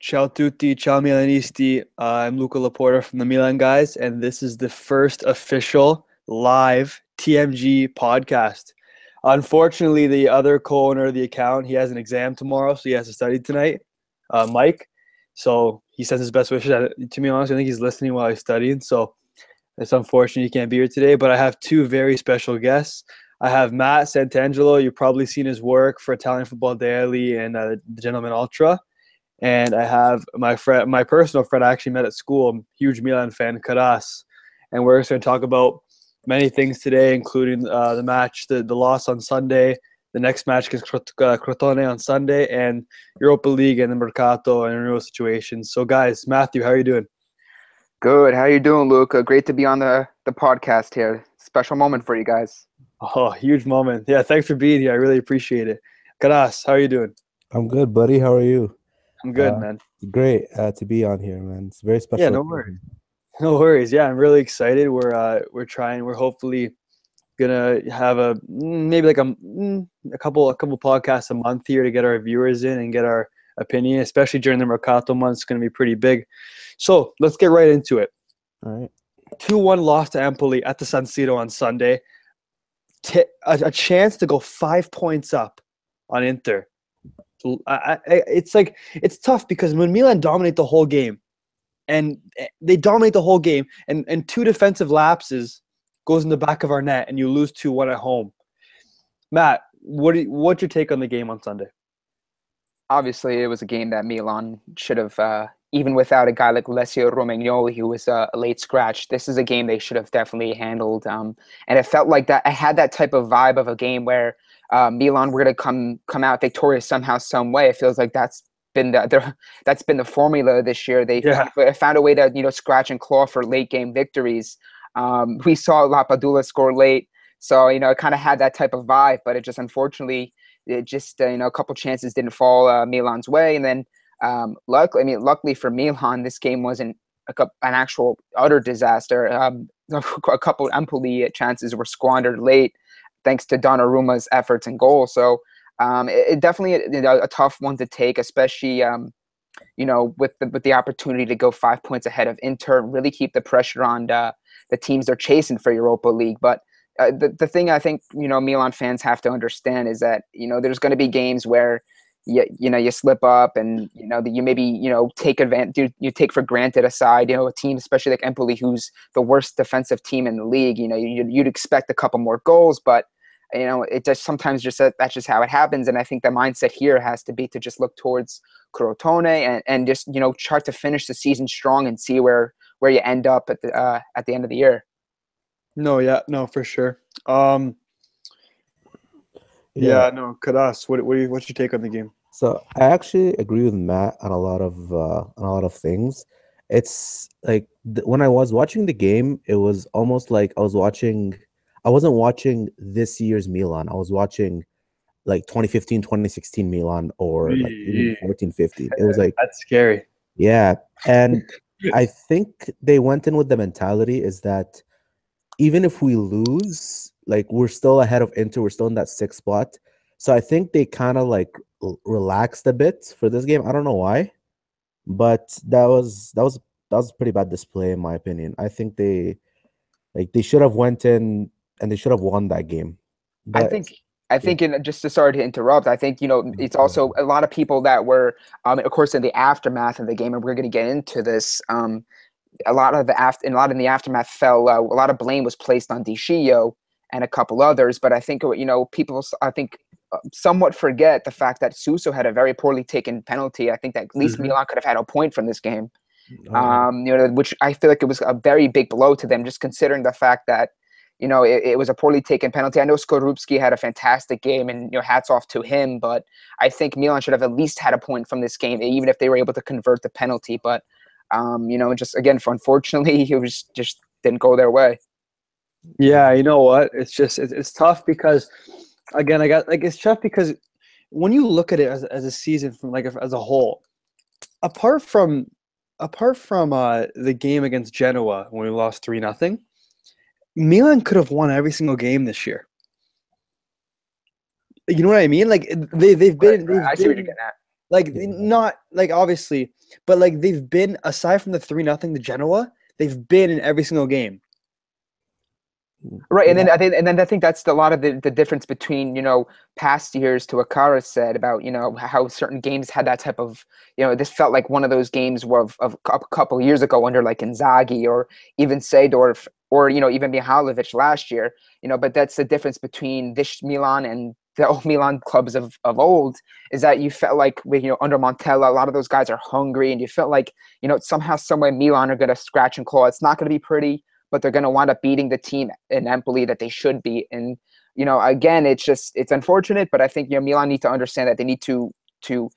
Ciao tutti, ciao Milanisti. Uh, I'm Luca Laporta from the Milan guys, and this is the first official live TMG podcast. Unfortunately, the other co-owner of the account, he has an exam tomorrow, so he has to study tonight. Uh, Mike, so he sends his best wishes. To be honest, I think he's listening while he's studying, so it's unfortunate he can't be here today. But I have two very special guests. I have Matt Santangelo. You've probably seen his work for Italian Football Daily and uh, the Gentleman Ultra. And I have my friend, my personal friend, I actually met at school, huge Milan fan, Karas. And we're going to talk about many things today, including uh, the match, the, the loss on Sunday, the next match against uh, Crotone on Sunday, and Europa League and the Mercato and renewal situations. So, guys, Matthew, how are you doing? Good. How are you doing, Luca? Great to be on the, the podcast here. Special moment for you guys. Oh, huge moment. Yeah, thanks for being here. I really appreciate it. Karas, how are you doing? I'm good, buddy. How are you? I'm good, uh, man. Great uh, to be on here, man. It's very special. Yeah, no worries. No worries. Yeah, I'm really excited. We're uh, we're trying. We're hopefully gonna have a mm, maybe like a mm, a couple a couple podcasts a month here to get our viewers in and get our opinion, especially during the Mercato month. It's gonna be pretty big. So let's get right into it. All right. Two one loss to Empoli at the San Siro on Sunday. T- a, a chance to go five points up on Inter I, I, it's like it's tough because when Milan dominate the whole game, and eh, they dominate the whole game, and and two defensive lapses goes in the back of our net, and you lose two one at home. Matt, what you, what's your take on the game on Sunday? Obviously, it was a game that Milan should have, uh, even without a guy like Alessio Romagnoli, who was a late scratch. This is a game they should have definitely handled, um, and it felt like that. I had that type of vibe of a game where uh, Milan were going to come come out victorious somehow, some way. It feels like that's been the that's been the formula this year. They yeah. found, found a way to you know scratch and claw for late game victories. Um, we saw Lapadula score late, so you know it kind of had that type of vibe, but it just unfortunately it just uh, you know a couple chances didn't fall uh, Milan's way, and then um, luckily, I mean, luckily for Milan, this game wasn't a, an actual utter disaster. Um, a couple Empoli chances were squandered late thanks to Donnarumma's efforts and goals. So um, it, it, definitely a, a, tough one to take, especially um, you know with the with the opportunity to go five points ahead of Inter, really keep the pressure on uh, the teams they're chasing for Europa League. But uh, the the thing I think you know Milan fans have to understand is that you know there's going to be games where you, you know you slip up and you know that you maybe you know take advantage you, take for granted aside you know a team especially like Empoli who's the worst defensive team in the league you know you, you'd expect a couple more goals but you know it just sometimes just that's just how it happens and I think the mindset here has to be to just look towards Crotone and, and just you know try to finish the season strong and see where where you end up at the uh, at the end of the year. No, yeah, no, for sure. Um, yeah, yeah no, Karas, what what you, what's your take on the game? So I actually agree with Matt on a lot of uh, on a lot of things. It's like th- when I was watching the game, it was almost like I was watching. I wasn't watching this year's Milan. I was watching like 2015, 2016 Milan, or like even 14, 15. It was like that's scary. Yeah, and I think they went in with the mentality is that even if we lose, like we're still ahead of Inter, we're still in that sixth spot. So I think they kind of like relaxed a bit for this game. I don't know why, but that was that was that was a pretty bad display in my opinion. I think they like they should have went in and they should have won that game. But, I think I think, in, just to sorry to interrupt, I think you know mm-hmm. it's also a lot of people that were, um, of course, in the aftermath of the game, and we're going to get into this. Um, a lot of the after, a lot in the aftermath fell. Uh, a lot of blame was placed on De Sciglio and a couple others, but I think you know people. I think uh, somewhat forget the fact that Suso had a very poorly taken penalty. I think that at least mm-hmm. Milan could have had a point from this game. Oh. Um, you know, which I feel like it was a very big blow to them, just considering the fact that you know, it, it, was a poorly taken penalty. I know Skorupski had a fantastic game, and you know, hats off to him. But I think Milan should have at least had a point from this game, even if they were able to convert the penalty. But um, you know, just again, unfortunately, it was just didn't go their way. Yeah, you know what? It's just it's, it's tough because again, I got like it's tough because when you look at it as, as a season from like as a whole, apart from apart from uh, the game against Genoa when we lost three nothing Milan could have won every single game this year. You know what I mean? Like they they've been. They've I see been, what you're getting at. Like not like obviously, but like they've been aside from the three nothing to Genoa, they've been in every single game. Right, and then I think, and then I think that's the, a lot of the, the difference between you know past years to what Kara said about you know how certain games had that type of you know this felt like one of those games of of a couple years ago under like Inzaghi or even Seedorf or you know even Mihajlovic last year you know but that's the difference between this Milan and the old Milan clubs of, of old is that you felt like with you know under Montella a lot of those guys are hungry and you felt like you know somehow somewhere Milan are going to scratch and claw. It's not going to be pretty but they're going to wind up beating the team in Empoli that they should be. And you know, again, it's just it's unfortunate, but I think you know Milan need to understand that they need to to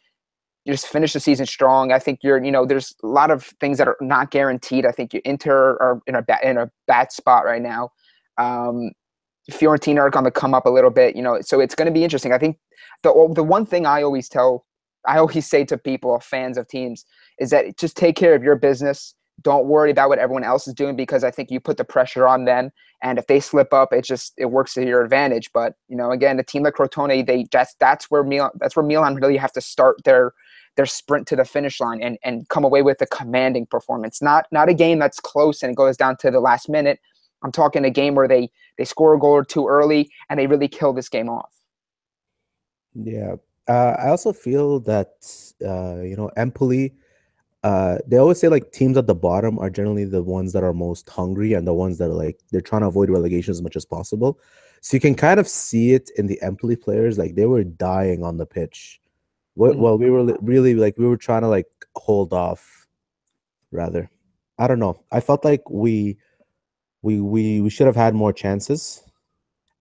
just finish the season strong. I think you're you know there's a lot of things that are not guaranteed. I think you Inter are in a bad in a bad spot right now. Um, Fiorentina are going to come up a little bit, you know, so it's going to be interesting. I think the the one thing I always tell, I always say to people, fans of teams, is that just take care of your business don't worry about what everyone else is doing because I think you put the pressure on them. And if they slip up, it just it works to your advantage. But you know, again, a team like Crotone, they that's that's where Milan that's where Milan really have to start their their sprint to the finish line and and come away with a commanding performance. Not not a game that's close and it goes down to the last minute. I'm talking a game where they they score a goal or two early and they really kill this game off. Yeah, uh, I also feel that uh, you know Empoli uh they always say like teams at the bottom are generally the ones that are most hungry and the ones that are like they're trying to avoid relegation as much as possible. So you can kind of see it in the empoli players like they were dying on the pitch. Well, Mhm. well we were really like we were trying to like hold off rather. I don't know. I felt like we we we we should have had more chances.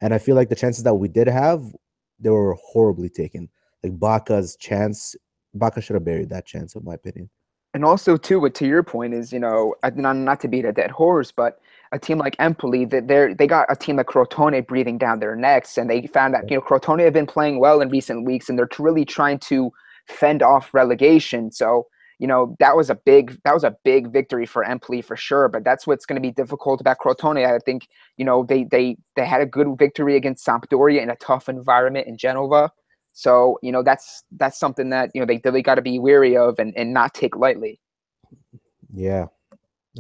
And i feel like the chances that we did have they were horribly taken. Like Baca's chance Baca should have buried that chance in my opinion And also, too, what to your point is, you know, not, not to beat a dead horse, but a team like Empoli, that they're they got a team like Crotone breathing down their necks, and they found that you know Crotone have been playing well in recent weeks, and they're really trying to fend off relegation. So you know that was a big that was a big victory for Empoli for sure. But that's what's going to be difficult about Crotone. I think you know they they they had a good victory against Sampdoria in a tough environment in Genova. So you know that's that's something that you know they really got to be wary of and, and not take lightly. Yeah,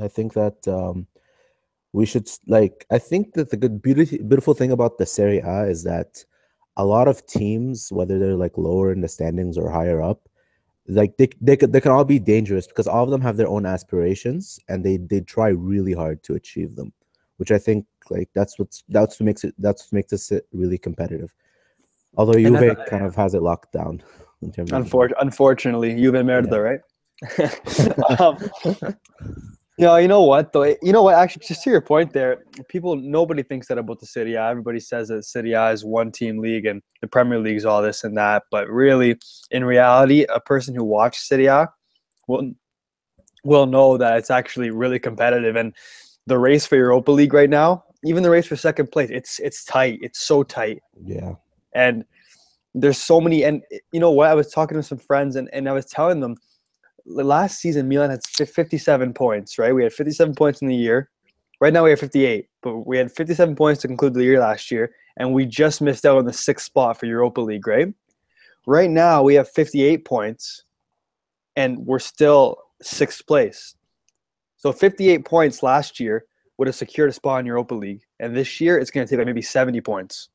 I think that um, we should like. I think that the good, beauty, beautiful thing about the Serie A is that a lot of teams, whether they're like lower in the standings or higher up, like they they could, they can all be dangerous because all of them have their own aspirations and they they try really hard to achieve them, which I think like that's what's that's what makes it that's what makes this really competitive. Although And Juve that's- kind of has it locked down in terms of Unfor- unfortunately, you've been married right? um, you know, you know what though? You know what? Actually, just to your point there, people nobody thinks that about the Serie A. Everybody says that Serie A is one team league and the Premier League is all this and that. But really, in reality, a person who watched Serie A will will know that it's actually really competitive. And the race for Europa League right now, even the race for second place, it's it's tight. It's so tight yeah. And there's so many and you know what i was talking to some friends and, and i was telling them last season milan had 57 points right? We had 57 points in the year. Right now we have 58 but we had 57 points to conclude the year last year and we just missed out on the sixth spot for europa league right? Right now we have 58 points and we're still sixth place. So 58 points last year would have secured a spot in europa league and this year it's going to take like maybe 70 points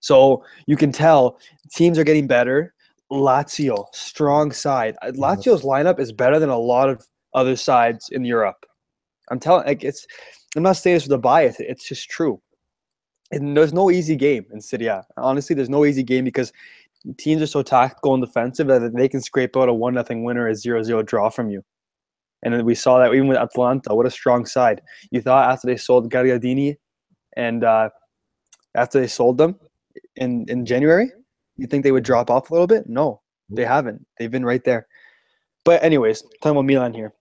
so you can tell teams are getting better. Lazio, strong side. Uh, Lazio's lineup is better than a lot of other sides in Europe. I'm telling like it's I'm not saying this with a bias, it's just true. And there's no easy game in Serie A. Honestly, there's no easy game because teams are so tactical and defensive that they can scrape out a one nothing win or a 0-0 draw from you. And then we saw that even with Atalanta, what a strong side. You thought after they sold Gagliardini and uh, after they sold them, in in January, you think they would drop off a little bit? No, they haven't. They've been right there. But anyways, talking about Milan here.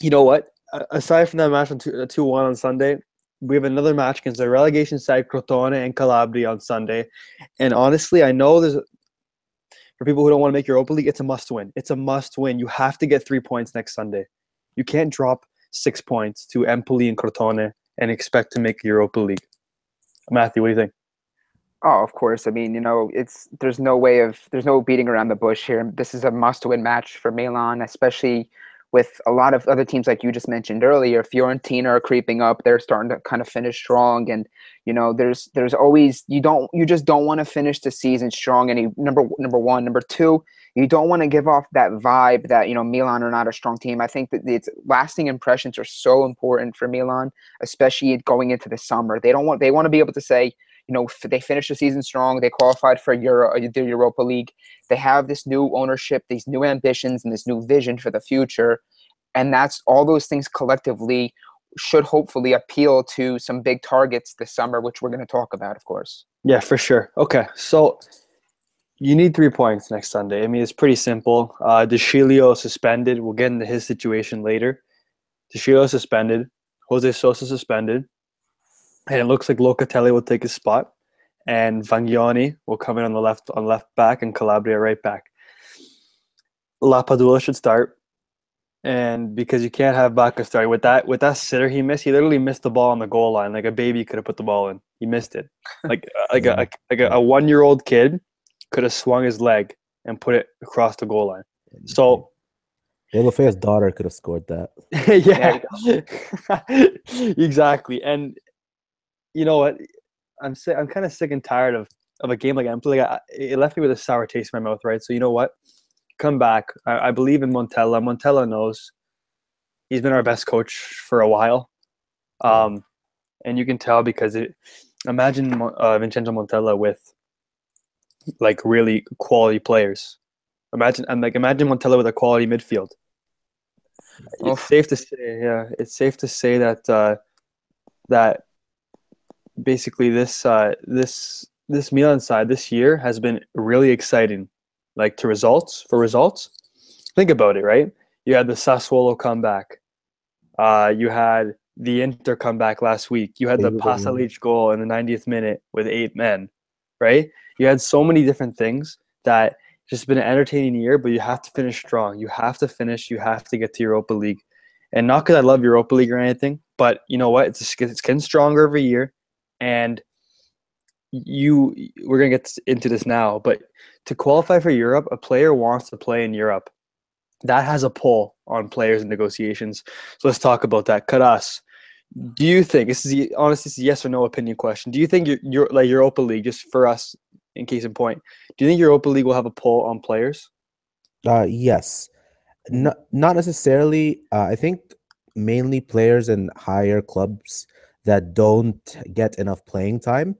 You know what? A- Aside from that match on two, uh, two one on Sunday, we have another match against the relegation side Crotone and Calabria on Sunday. And honestly, I know there's for people who don't want to make Europa League, it's a must win. It's a must win. You have to get three points next Sunday. You can't drop six points to Empoli and Crotone and expect to make Europa League. Matthew, what do you think? Oh, of course. I mean, you know, it's there's no way of there's no beating around the bush here. This is a must-win match for Milan, especially with a lot of other teams like you just mentioned earlier. Fiorentina are creeping up; they're starting to kind of finish strong, and you know, there's there's always you don't you just don't want to finish the season strong. Any number number one, number two, you don't want to give off that vibe that you know Milan are not a strong team. I think that it's lasting impressions are so important for Milan, especially going into the summer. They don't want they want to be able to say you know, they finished the season strong. They qualified for Euro, uh, the Europa League. They have this new ownership, these new ambitions, and this new vision for the future. And that's all those things collectively should hopefully appeal to some big targets this summer, which we're going to talk about, of course. Yeah, for sure. Okay, so you need three points next Sunday. I mean, it's pretty simple. Uh, De Sciglio suspended. We'll get into his situation later. De Sciglio suspended. Jose Sosa suspended and it looks like Locatelli will take his spot, and Vangioni will come in on the left on left back and Calabria right back. Lapadula should start, and because you can't have Bacca start with that with that sitter he missed, he literally missed the ball on the goal line like a baby could have put the ball in. He missed it, like uh, like a like a, a one year old kid could have swung his leg and put it across the goal line. So. Deulofeu's daughter could have scored that. yeah, exactly. And you know what? I'm sick. I'm kind of sick and tired of of a game like Empoli. Like I, it left me with a sour taste in my mouth, right? So you know what? Come back. I, I believe in Montella. Montella knows he's been our best coach for a while, um, and you can tell because it. Imagine uh, Vincenzo Montella with like really quality players. Imagine and like imagine Montella with a quality midfield. It's safe to say, yeah, it's safe to say that uh, that basically this uh, this this Milan side this year has been really exciting, like to results for results. Think about it, right? You had the Sassuolo comeback. Uh, you had the Inter comeback last week. You had the Pasalic goal in the 90th minute with eight men, right? You had so many different things that just been an entertaining year, but you have to finish strong. You have to finish. You have to get to Europa League, and not because I love Europa League or anything, but you know what? It's it's getting stronger every year and you we're going to get into this now but to qualify for europe a player wants to play in europe. That has a pull on players and negotiations. So let's talk about that. Karas, do you think this is honestly this is yes or no opinion question. Do you think you're like europa league just for us in case in point do you think europa league will have a pull on players? Uh yes. Not, not necessarily. Uh, i think mainly players in higher clubs that don't get enough playing time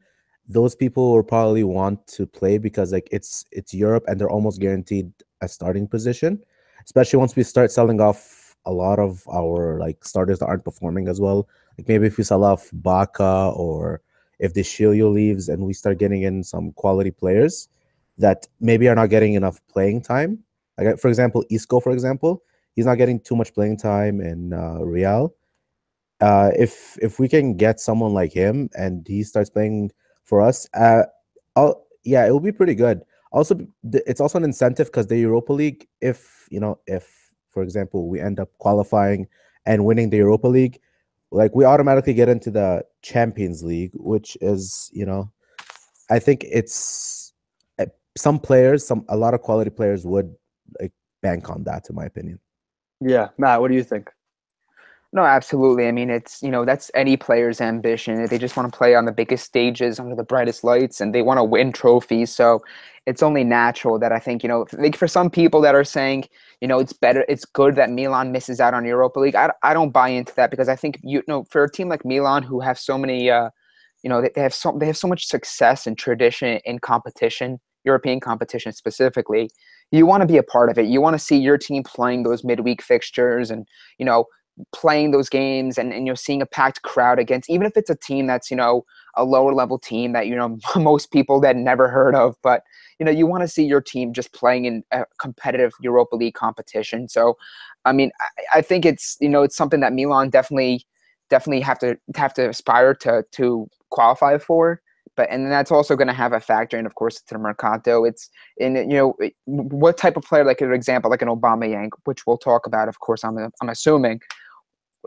those people will probably want to play because like it's it's Europe and they're almost guaranteed a starting position especially once we start selling off a lot of our like starters that aren't performing as well. Like maybe if we sell off Bacca or if De Sciglio leaves and we start getting in some quality players that maybe are not getting enough playing time. Like for example Isco for example he's not getting too much playing time in uh, Real uh, if if we can get someone like him and he starts playing for us, uh, I'll, yeah, it will be pretty good. Also, it's also an incentive because the Europa League, if you know, if for example we end up qualifying and winning the Europa League, like we automatically get into the Champions League, which is you know, I think it's eh, some players, some a lot of quality players would like bank on that, in my opinion. Yeah, Matt, what do you think? No, absolutely. I mean, it's you know that's any player's ambition. They just want to play on the biggest stages under the brightest lights, and they want to win trophies. So it's only natural that I think you know, like for some people that are saying you know it's better, it's good that Milan misses out on Europa League. I, I don't buy into that because I think you know for a team like Milan who have so many, uh, you know, they, they have so they have so much success and tradition in competition, European competition specifically. You want to be a part of it. You want to see your team playing those midweek fixtures and you know playing those games and, and you're seeing a packed crowd against even if it's a team that's you know a lower level team that you know most people that never heard of but you know you want to see your team just playing in a competitive europa league competition. So i mean I, I, think it's you know it's something that milan definitely definitely have to have to aspire to to qualify for. But and that's also going to have a factor in of course to the mercato. It's in you know what type of player like an example like an Aubameyang which we'll talk about of course i'm i'm assuming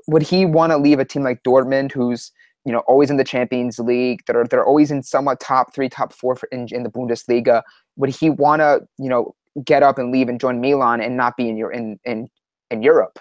would he want to leave a team like Dortmund, who's you know, always in the Champions League. That are they're always in somewhat top three, top four for, in, in the Bundesliga. Would he want to, you know, get up and leave and join Milan and not be in your in in in Europe?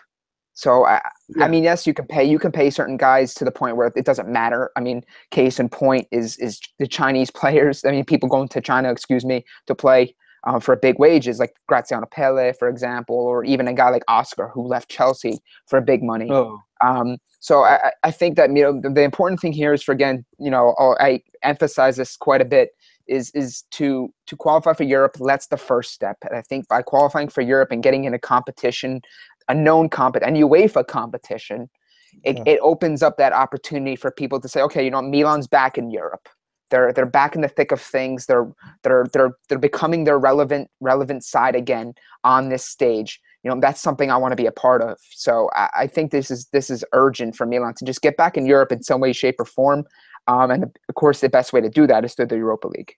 So I, yeah. I mean, yes, you can pay you can pay certain guys to the point where it doesn't matter. I mean, case in point is is the Chinese players. I mean, people going to China, excuse me, to play um, for big wages, like Graziano Pelle, for example, or even a guy like Oscar who left Chelsea for big money. Oh. Um, so I, I think that you know the, the, important thing here is for again, you know, I emphasize this quite a bit is is to to qualify for Europe. That's the first step. And I think by qualifying for Europe and getting in a competition, a known compet, and UEFA competition, it, yeah. it opens up that opportunity for people to say, okay, you know, Milan's back in Europe. They're they're back in the thick of things. They're they're they're they're becoming their relevant relevant side again on this stage. You know, that's something I want to be a part of. So I, I think this is this is urgent for Milan to just get back in Europe in some way, shape, or form. Um, and of course, the best way to do that is through the Europa League.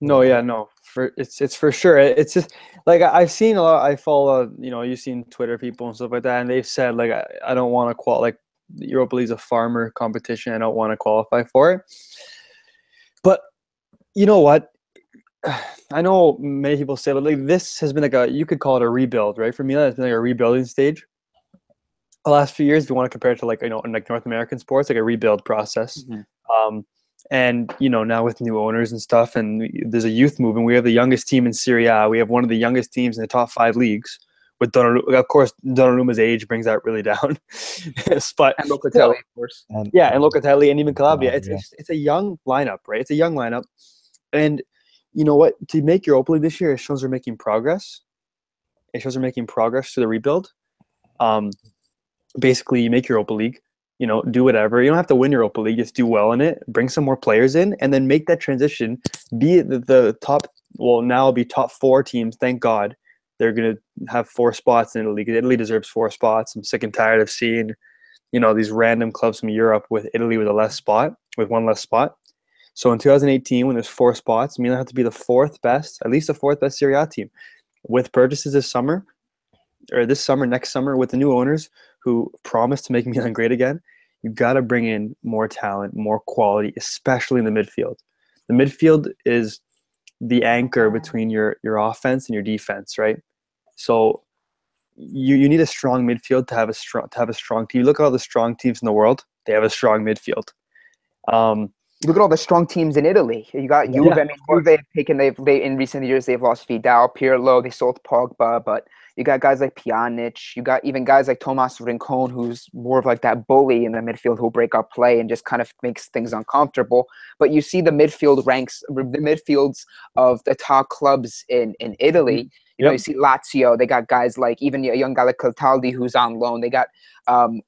No, yeah, no, for it's it's for sure. It's just like I've seen a lot. I follow, you know, you've seen Twitter people and stuff like that, and they've said like I, I don't want to qual like Europa League's a farmer competition. I don't want to qualify for it. But you know what? I know many people say like this has been like a you could call it a rebuild, right? For me, it's been like a rebuilding stage. The last few years, if you want to compare it to like you know like North American sports, like a rebuild process. Mm-hmm. Um, and you know now with new owners and stuff, and there's a youth movement. We have the youngest team in Serie A. We have one of the youngest teams in the top five leagues. With Donnarumma, of course, Donnarumma's age brings that really down. but and Locatelli, of course. Um, yeah, and Locatelli, and even Calabria. It's, yeah. it's it's a young lineup, right? It's a young lineup, and you know what? To make your Europa League this year, it shows they're making progress. It shows they're making progress to the rebuild. Um, basically, you make your Europa League, you know, do whatever. You don't have to win Europa League, just do well in it, bring some more players in, and then make that transition. Be the, the top, well, now be top four teams. Thank God they're going to have four spots in Italy. Italy deserves four spots. I'm sick and tired of seeing, you know, these random clubs from Europe with Italy with a less spot, with one less spot. So in 2018, when there's four spots, Milan have to be the fourth best, at least the fourth best Serie A team. With purchases this summer, or this summer, next summer, with the new owners who promise to make Milan great again, you've got to bring in more talent, more quality, especially in the midfield. The midfield is the anchor between your your offense and your defense, right? So you you need a strong midfield to have a strong to have a strong team. You look at all the strong teams in the world; they have a strong midfield. Um, look at all the strong teams in Italy. You got Juve. Yeah, I mean, Juve have taken they've they in recent years they've lost Vidal, Pirlo, they sold Pogba, but you got guys like Pjanic. You got even guys like Tomas Rincon, who's more of like that bully in the midfield who'll break up play and just kind of makes things uncomfortable. But you see the midfield ranks, the midfields of the top clubs in in Italy. You know, you see Lazio. They got guys like even a young guy like Cataldi who's on loan. They got um,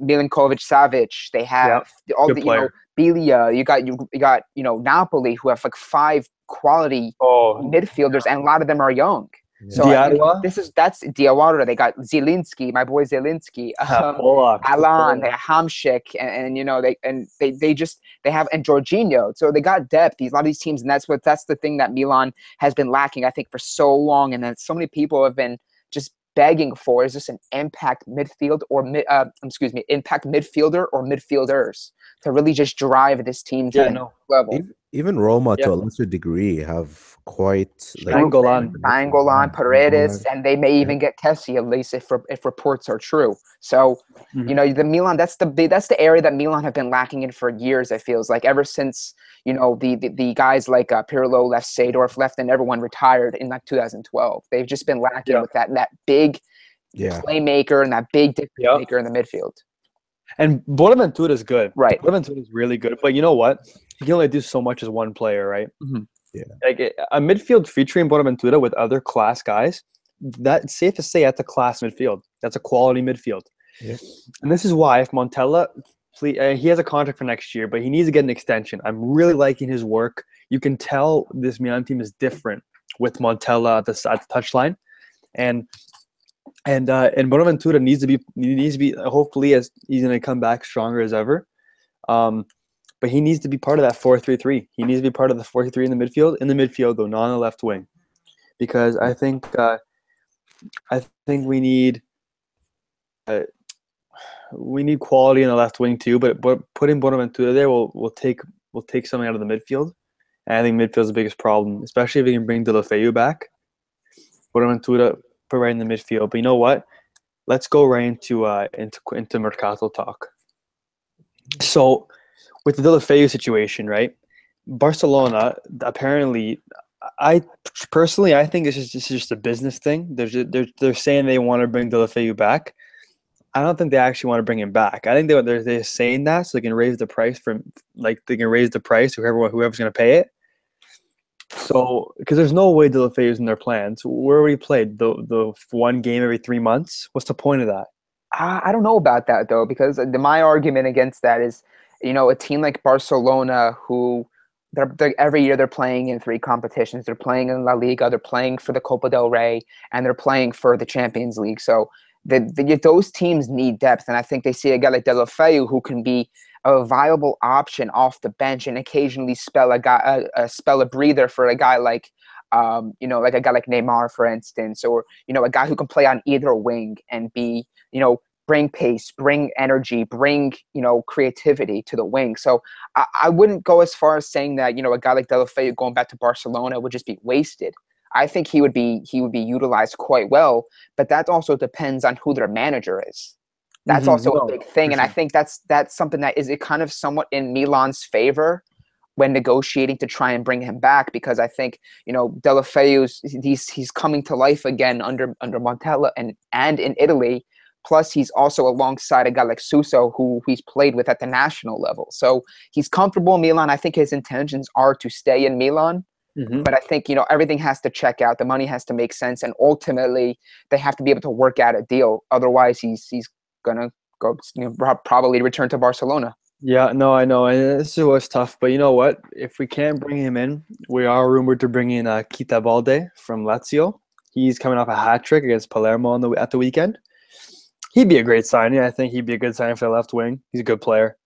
Milinkovic Savic. They have yep. all Good the player. you know Biglia. You got you, you got you know Napoli who have like five quality oh. midfielders, and a lot of them are young. So I this is that's Diawara. They got Zielinski, my boy Zielinski, um, Allan, they Hamsik, and, and, you know they and they they just they have and Jorginho. So they got depth. These a lot of these teams, and that's what that's the thing that Milan has been lacking, I think, for so long, and then so many people have been just begging for is this an impact midfield or mid, uh, excuse me, impact midfielder or midfielders to really just drive this team to yeah, no. level. Even Roma, to a lesser degree, have quite like Nainggolan, Nainggolan, Paredes, and they may even get Kessie at least if if reports are true. So, mm-hmm. you know, the Milan that's the that's the area that Milan have been lacking in for years. It feels like ever since you know the the, the guys like uh, Pirlo left, Seedorf left, and everyone retired in like 2012. They've just been lacking yeah. with that that big yeah. playmaker and that big difference yep. maker in the midfield. And Bonaventura is good. Right. Bonaventura is really good. But you know what? He can only do so much as one player, right? Mm-hmm. Yeah. Like a midfield featuring Bonaventura with other class guys, that's safe to say that's a class midfield. That's a quality midfield. Yeah. And this is why if Montella, please, uh, he has a contract for next year, but he needs to get an extension. I'm really liking his work. You can tell this Milan team is different with Montella at the, at the touchline. And and uh, and Bonaventura needs to be needs to be hopefully as he's going to come back stronger as ever. Um, but he needs to be part of that four three three. He needs to be part of the four three in the midfield. In the midfield, though, not on the left wing, because I think uh, I think we need. Uh, we need quality in the left wing too. But but putting Bonaventura there will will take will take something out of the midfield. And I think midfield's the biggest problem, especially if we can bring Deulofeu back. Bonaventura put right in the midfield. But you know what? Let's go right into uh, into into Mercato talk. So, with the Deulofeu situation, right? Barcelona apparently, I personally, I think this is this just a business thing. They're just, they're they're saying they want to bring Deulofeu back. I don't think they actually want to bring him back. I think they they're, they're saying that so they can raise the price from like they can raise the price whoever whoever's going to pay it. So, because there's no way Deulofeu is in their plans. Where we played the the one game every three months. What's the point of that? I, I don't know about that though, because uh, the, my argument against that is, you know, a team like Barcelona who they're, they're, every year they're playing in three competitions. They're playing in La Liga, they're playing for the Copa del Rey, and they're playing for the Champions League. So the, the, those teams need depth, and I think they see a guy like Deulofeu who can be a viable option off the bench and occasionally spell a guy a, a spell a breather for a guy like um, you know like a guy like Neymar for instance or you know a guy who can play on either wing and be you know bring pace bring energy bring you know creativity to the wing. So I, I wouldn't go as far as saying that you know a guy like Deulofeu going back to Barcelona would just be wasted. I think he would be he would be utilized quite well but that also depends on who their manager is that's mm-hmm. also no, a big thing, and. I think that's that's something that is it kind of somewhat in Milan's favor when negotiating to try and bring him back because I think you know Deulofeu's he's he's coming to life again under under Montella and and in Italy. Plus, he's also alongside a guy like Suso, who he's played with at the national level. So he's comfortable in Milan. I think his intentions are to stay in Milan. Mm-hmm. But I think you know everything has to check out. The money has to make sense, and ultimately they have to be able to work out a deal. Otherwise, he's he's gonna go you know, probably return to Barcelona. Yeah, no, I know, and this was tough. But you know what? If we can't bring him in, we are rumored to bring in uh, Keita Balde from Lazio. He's coming off a hat trick against Palermo on the at the weekend. He'd be a great signing. I think he'd be a good signing for the left wing. He's a good player.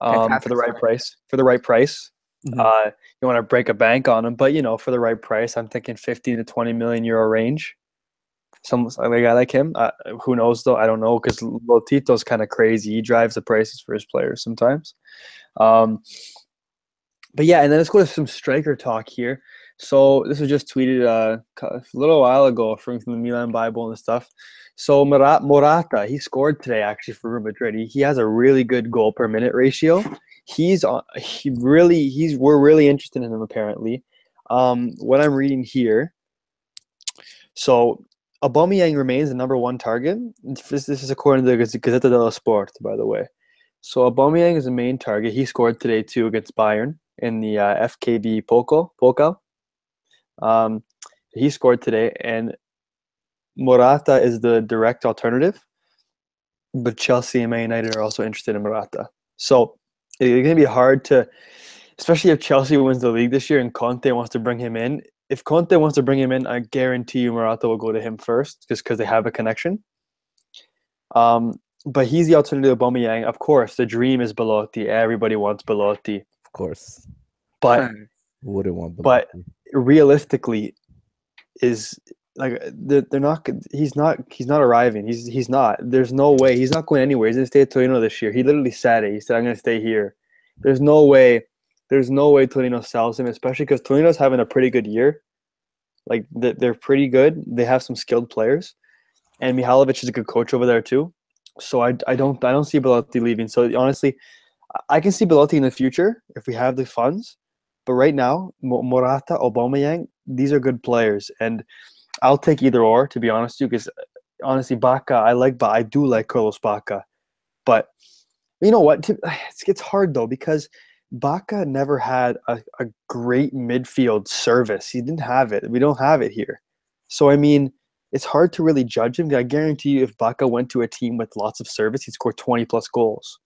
Um, for the right price. For the right price. Mm-hmm. Uh, you want to break a bank on him, but you know, for the right price, I'm thinking 15 to 20 million euro range some a guy like him. Uh, who knows though? I don't know because Lotito's kind of crazy. He drives the prices for his players sometimes. Um, but yeah, and then let's go to some striker talk here. So this was just tweeted uh, a little while ago from, the Milan Bible and stuff. So Morata, he scored today actually for Real Madrid. He, he has a really good goal per minute ratio. He's on. He really. He's. We're really interested in him apparently. Um, what I'm reading here. So Aubameyang remains the number one target. This, this is according to the Gazzetta dello Sport, by the way. So Aubameyang is the main target. He scored today too against Bayern in the uh, DFB Pokal. Pokal. Um, he scored today, and Morata is the direct alternative. But Chelsea and Man United are also interested in Morata. So it's going to be hard to, especially if Chelsea wins the league this year and Conte wants to bring him in if Conte wants to bring him in, I guarantee you Morata will go to him first, just because they have a connection. Um, but he's the alternative to Aubameyang. Of course, the dream is Belotti. Everybody wants Belotti. Of course. But wouldn't want Belotti. But realistically, is like they're, they're not. He's not. He's not arriving. He's he's not. There's no way. He's not going anywhere. He's gonna stay at Torino this year. He literally said it. He said, "I'm gonna stay here." There's no way there's no way Torino sells him, especially because Torino's having a pretty good year. Like they're pretty good. They have some skilled players, and Mihajlovic is a good coach over there too. So I, I don't I don't see Belotti leaving. So honestly, I can see Belotti in the future if we have the funds. But right now, Morata, Aubameyang, these are good players, and I'll take either or. To be honest, with you because uh, honestly, Bacca, I like, but I do like Carlos Bacca. But you know what? It's hard though because Bacca never had a, a great midfield service. He didn't have it. We don't have it here. So I mean, it's hard to really judge him. I guarantee you, if Bacca went to a team with lots of service, he'd score 20 plus goals.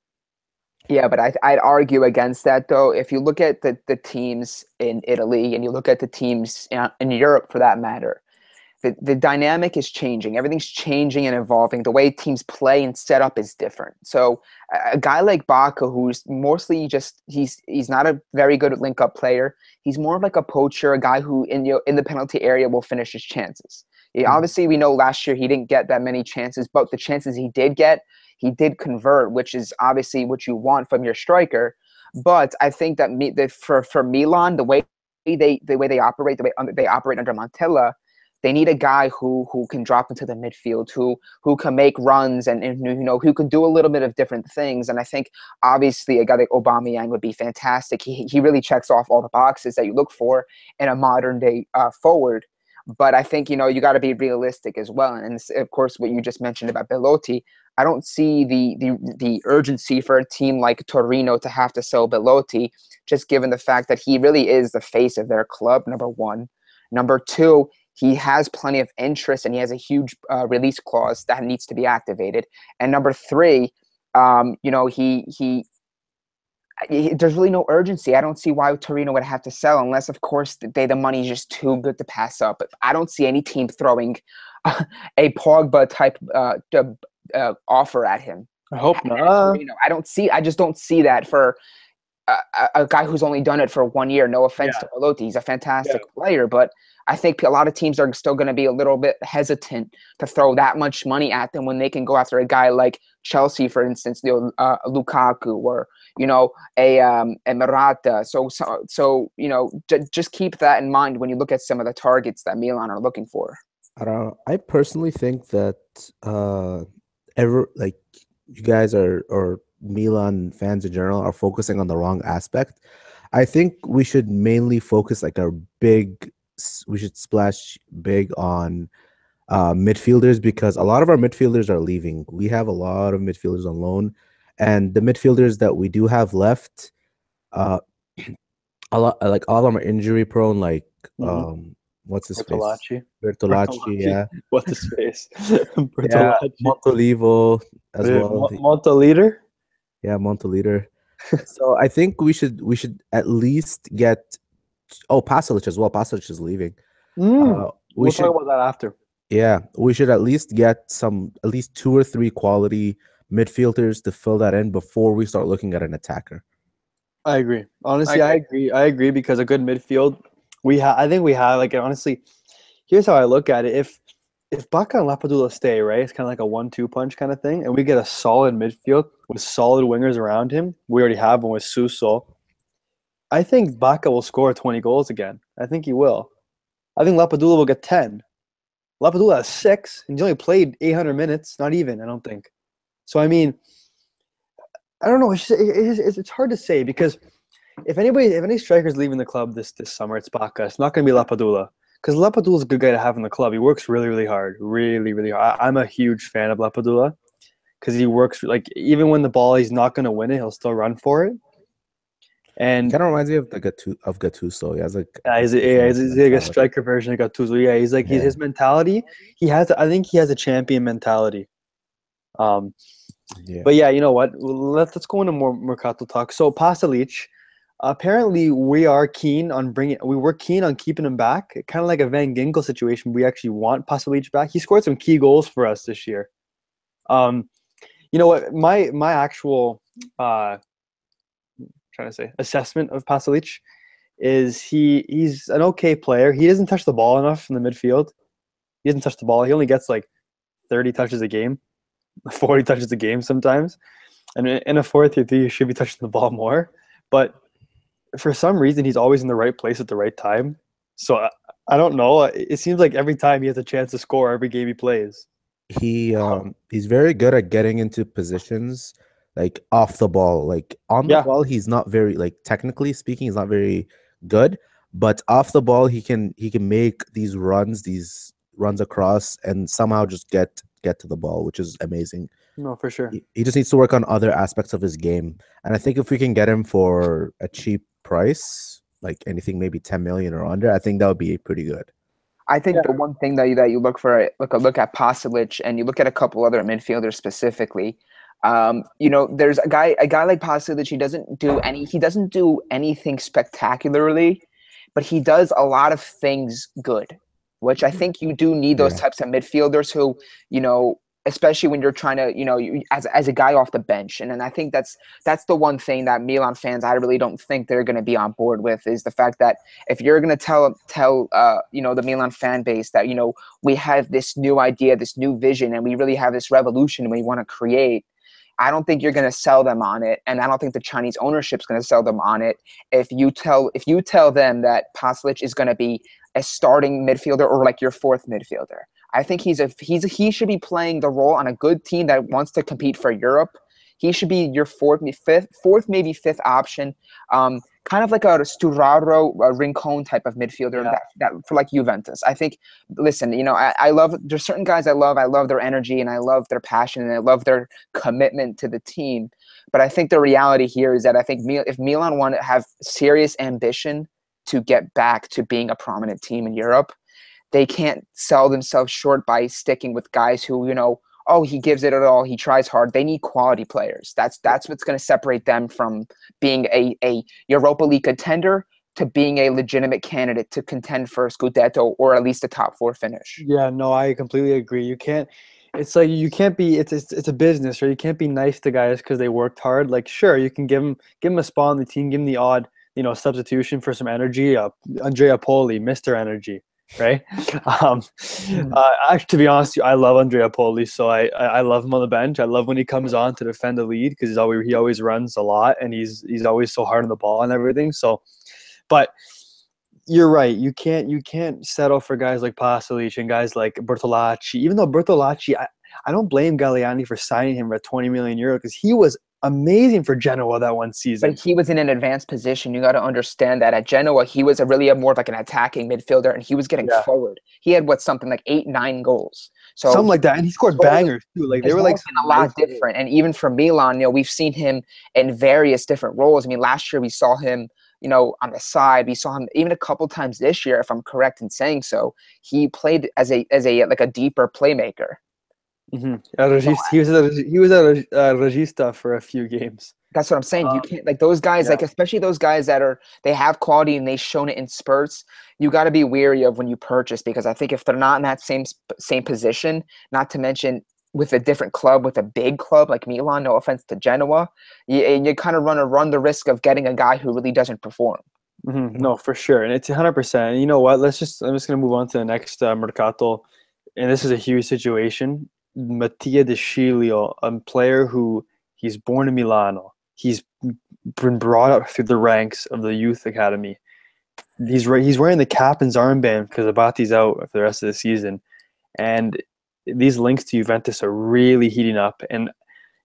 Yeah, but I, would argue against that though. If you look at the, the teams in Italy and you look at the teams in, in Europe for that matter, the, the dynamic is changing. Everything's changing and evolving. The way teams play and set up is different. So a, a guy like Bacca, who's mostly just he's he's not a very good link up player. He's more of like a poacher, a guy who in know, in the penalty area will finish his chances. Yeah, hmm. obviously, we know last year he didn't get that many chances, but the chances he did get, he did convert, which is obviously what you want from your striker. But I think that me that for for Milan, the way they the way they operate, the way um, they operate under Montella, they need a guy who who can drop into the midfield, who who can make runs and, and you know who can do a little bit of different things. And I think obviously a guy like Aubameyang would be fantastic. He he really checks off all the boxes that you look for in a modern day uh, forward. But I think you know you got to be realistic as well. And of course, what you just mentioned about Belotti, I don't see the the the urgency for a team like Torino to have to sell Belotti, just given the fact that he really is the face of their club. Number one, number two, he has plenty of interest and he has a huge uh, release clause that needs to be activated. And number three, um, you know, he, he he there's really no urgency. I don't see why Torino would have to sell unless, of course, they the money is just too good to pass up. But I don't see any team throwing uh, a Pogba type uh, uh, offer at him. I hope not. Torino. I don't see. I just don't see that for a, a, guy who's only done it for one year. No offense yeah. to Belotti, he's a fantastic yeah. player, but I think a lot of teams are still going to be a little bit hesitant to throw that much money at them when they can go after a guy like Chelsea, for instance, know, uh, Lukaku or you know a um, a Morata. So so so you know j- just keep that in mind when you look at some of the targets that Milan are looking for. I. I personally think that uh, ever like you guys are or Milan fans in general are focusing on the wrong aspect. I think we should mainly focus like our big we should splash big on uh, midfielders because a lot of our midfielders are leaving. We have a lot of midfielders on loan, and the midfielders that we do have left, uh, a lot like all of them are injury prone. Like mm-hmm. um, what's his Bertolacci. face? Bertolacci, yeah. What's his face? yeah, Montolivo as well. Montolider. Yeah, Montolider. so I think we should we should at least get oh Pasalic as well. Pasalic is leaving. Mm, uh, we we'll should, talk about that after. Yeah, we should at least get some at least two or three quality midfielders to fill that in before we start looking at an attacker. I agree. Honestly, I agree. I agree, I agree because a good midfield we have I think we have like honestly here's how I look at it. If if Bacca and Lapadula stay, right, it's kind of like a one-two punch kind of thing, and we get a solid midfield with solid wingers around him. We already have one with Suso. I think Bacca will score 20 goals again. I think he will. I think Lapadula will get 10. Lapadula has six, and he's only played 800 minutes. Not even, I don't think. So, I mean, I don't know. It's, just, it's, it's hard to say because if anybody, if any strikers leaving the club this, this summer, it's Bacca. It's not going to be Lapadula because Lapadula is a good guy to have in the club. He works really, really hard. Really, really hard. I, I'm a huge fan of Lapadula because he works like even when the ball he's not going to win it, he'll still run for it. And kind of reminds me of the Gatu- of Gattuso. He has like yeah, he's, a, yeah, he's, he's like a striker version of Gattuso. Yeah, he's like yeah. his mentality. He has, I think he has a champion mentality. Um, yeah. but yeah, you know what? Let's let's go into more Mercato talk. So Pasalic, apparently we are keen on bringing. We were keen on keeping him back, kind of like a Van Ginkel situation. We actually want Pasalic back. He scored some key goals for us this year. Um, you know what? My my actual uh trying to say assessment of Pasalic is he he's an okay player. He doesn't touch the ball enough in the midfield. He doesn't touch the ball. He only gets like 30 touches a game, 40 touches a game sometimes. And in a fourth year, you should be touching the ball more. But for some reason, he's always in the right place at the right time. So I, I don't know. It seems like every time he has a chance to score, every game he plays. He um, he's very good at getting into positions like off the ball. Like on the yeah. ball, he's not very like technically speaking, he's not very good. But off the ball, he can he can make these runs, these runs across, and somehow just get get to the ball, which is amazing. No, for sure. He, he just needs to work on other aspects of his game, and I think if we can get him for a cheap price, like anything maybe ten million or under, I think that would be pretty good. I think yeah. the one thing that you, that you look for, look a look at Pasalic, and you look at a couple other midfielders specifically. Um, you know, there's a guy a guy like Pasalic. He doesn't do any. He doesn't do anything spectacularly, but he does a lot of things good. Which I think you do need those yeah. types of midfielders who, you know, especially when you're trying to, you know, you, as as a guy off the bench. And and I think that's that's the one thing that Milan fans I really don't think they're going to be on board with is the fact that if you're going to tell tell uh, you know the Milan fan base that you know we have this new idea, this new vision, and we really have this revolution we want to create. I don't think you're going to sell them on it, and I don't think the Chinese ownership is going to sell them on it. If you tell if you tell them that Pasalic is going to be a starting midfielder or like your fourth midfielder, I think he's a he's a, he should be playing the role on a good team that wants to compete for Europe. He should be your fourth, fifth, fourth maybe fifth option. Um, kind of like a Sturaro, a Rincon type of midfielder Yeah. that, that for like Juventus. I think. Listen, you know, I, I love. There's certain guys I love. I love their energy and I love their passion and I love their commitment to the team. But I think the reality here is that I think if Milan want to have serious ambition to get back to being a prominent team in Europe, they can't sell themselves short by sticking with guys who you know oh he gives it at all he tries hard they need quality players that's that's what's going to separate them from being a, a europa league contender to being a legitimate candidate to contend for scudetto or at least a top four finish Yeah, no, I completely agree. You can't. It's like you can't be. It's it's, it's a business, right? You can't be nice to guys because they worked hard. Like, sure, you can give them give them a spot on the team, give them the odd, you know, substitution for some energy. Uh, Andrea Poli, Mister Energy, right? um, uh, actually, to be honest, I love Andrea Poli, so I, I I love him on the bench. I love when he comes on to defend the lead because he's always he always runs a lot and he's he's always so hard on the ball and everything. So, but you're right. You can't you can't settle for guys like Pasalic and guys like Bertolacci. Even though Bertolacci, I, I don't blame Galliani for signing him at 20 million euro because he was amazing for Genoa that one season. but he was in an advanced position you got to understand that at genoa he was a really a more of like an attacking midfielder and he was getting Yeah. forward he had what something like eight nine goals so Something like that, and he scored bangers too. Like they were like a lot nice different. And even for Milan, you know, we've seen him in various different roles. I mean, last year we saw him, you know, on the side. We saw him even a couple times this year, if I'm correct in saying so. He played as a as a like a deeper playmaker. Regis- he was a, he was a uh, Regista for a few games. That's what I'm saying. you Um, can't like those guys, yeah. like especially those guys that are they have quality and they've shown it in spurts. You got to be weary of when you purchase because I think if they're not in that same same position, not to mention with a different club, with a big club like Milan, no offense to Genoa, you, and you kind of run a run the risk of getting a guy who really doesn't perform. Mhm, No, for sure, and it's 100. percent You know what? Let's just. I'm just gonna move on to the next uh, Mercato, and this is a huge situation. Mattia De Sciglio, a player who he's born in Milano. He's been brought up through the ranks of the youth academy. He's re- he's wearing the captain's armband because Abate's out for the rest of the season, and these links to Juventus are really heating up. And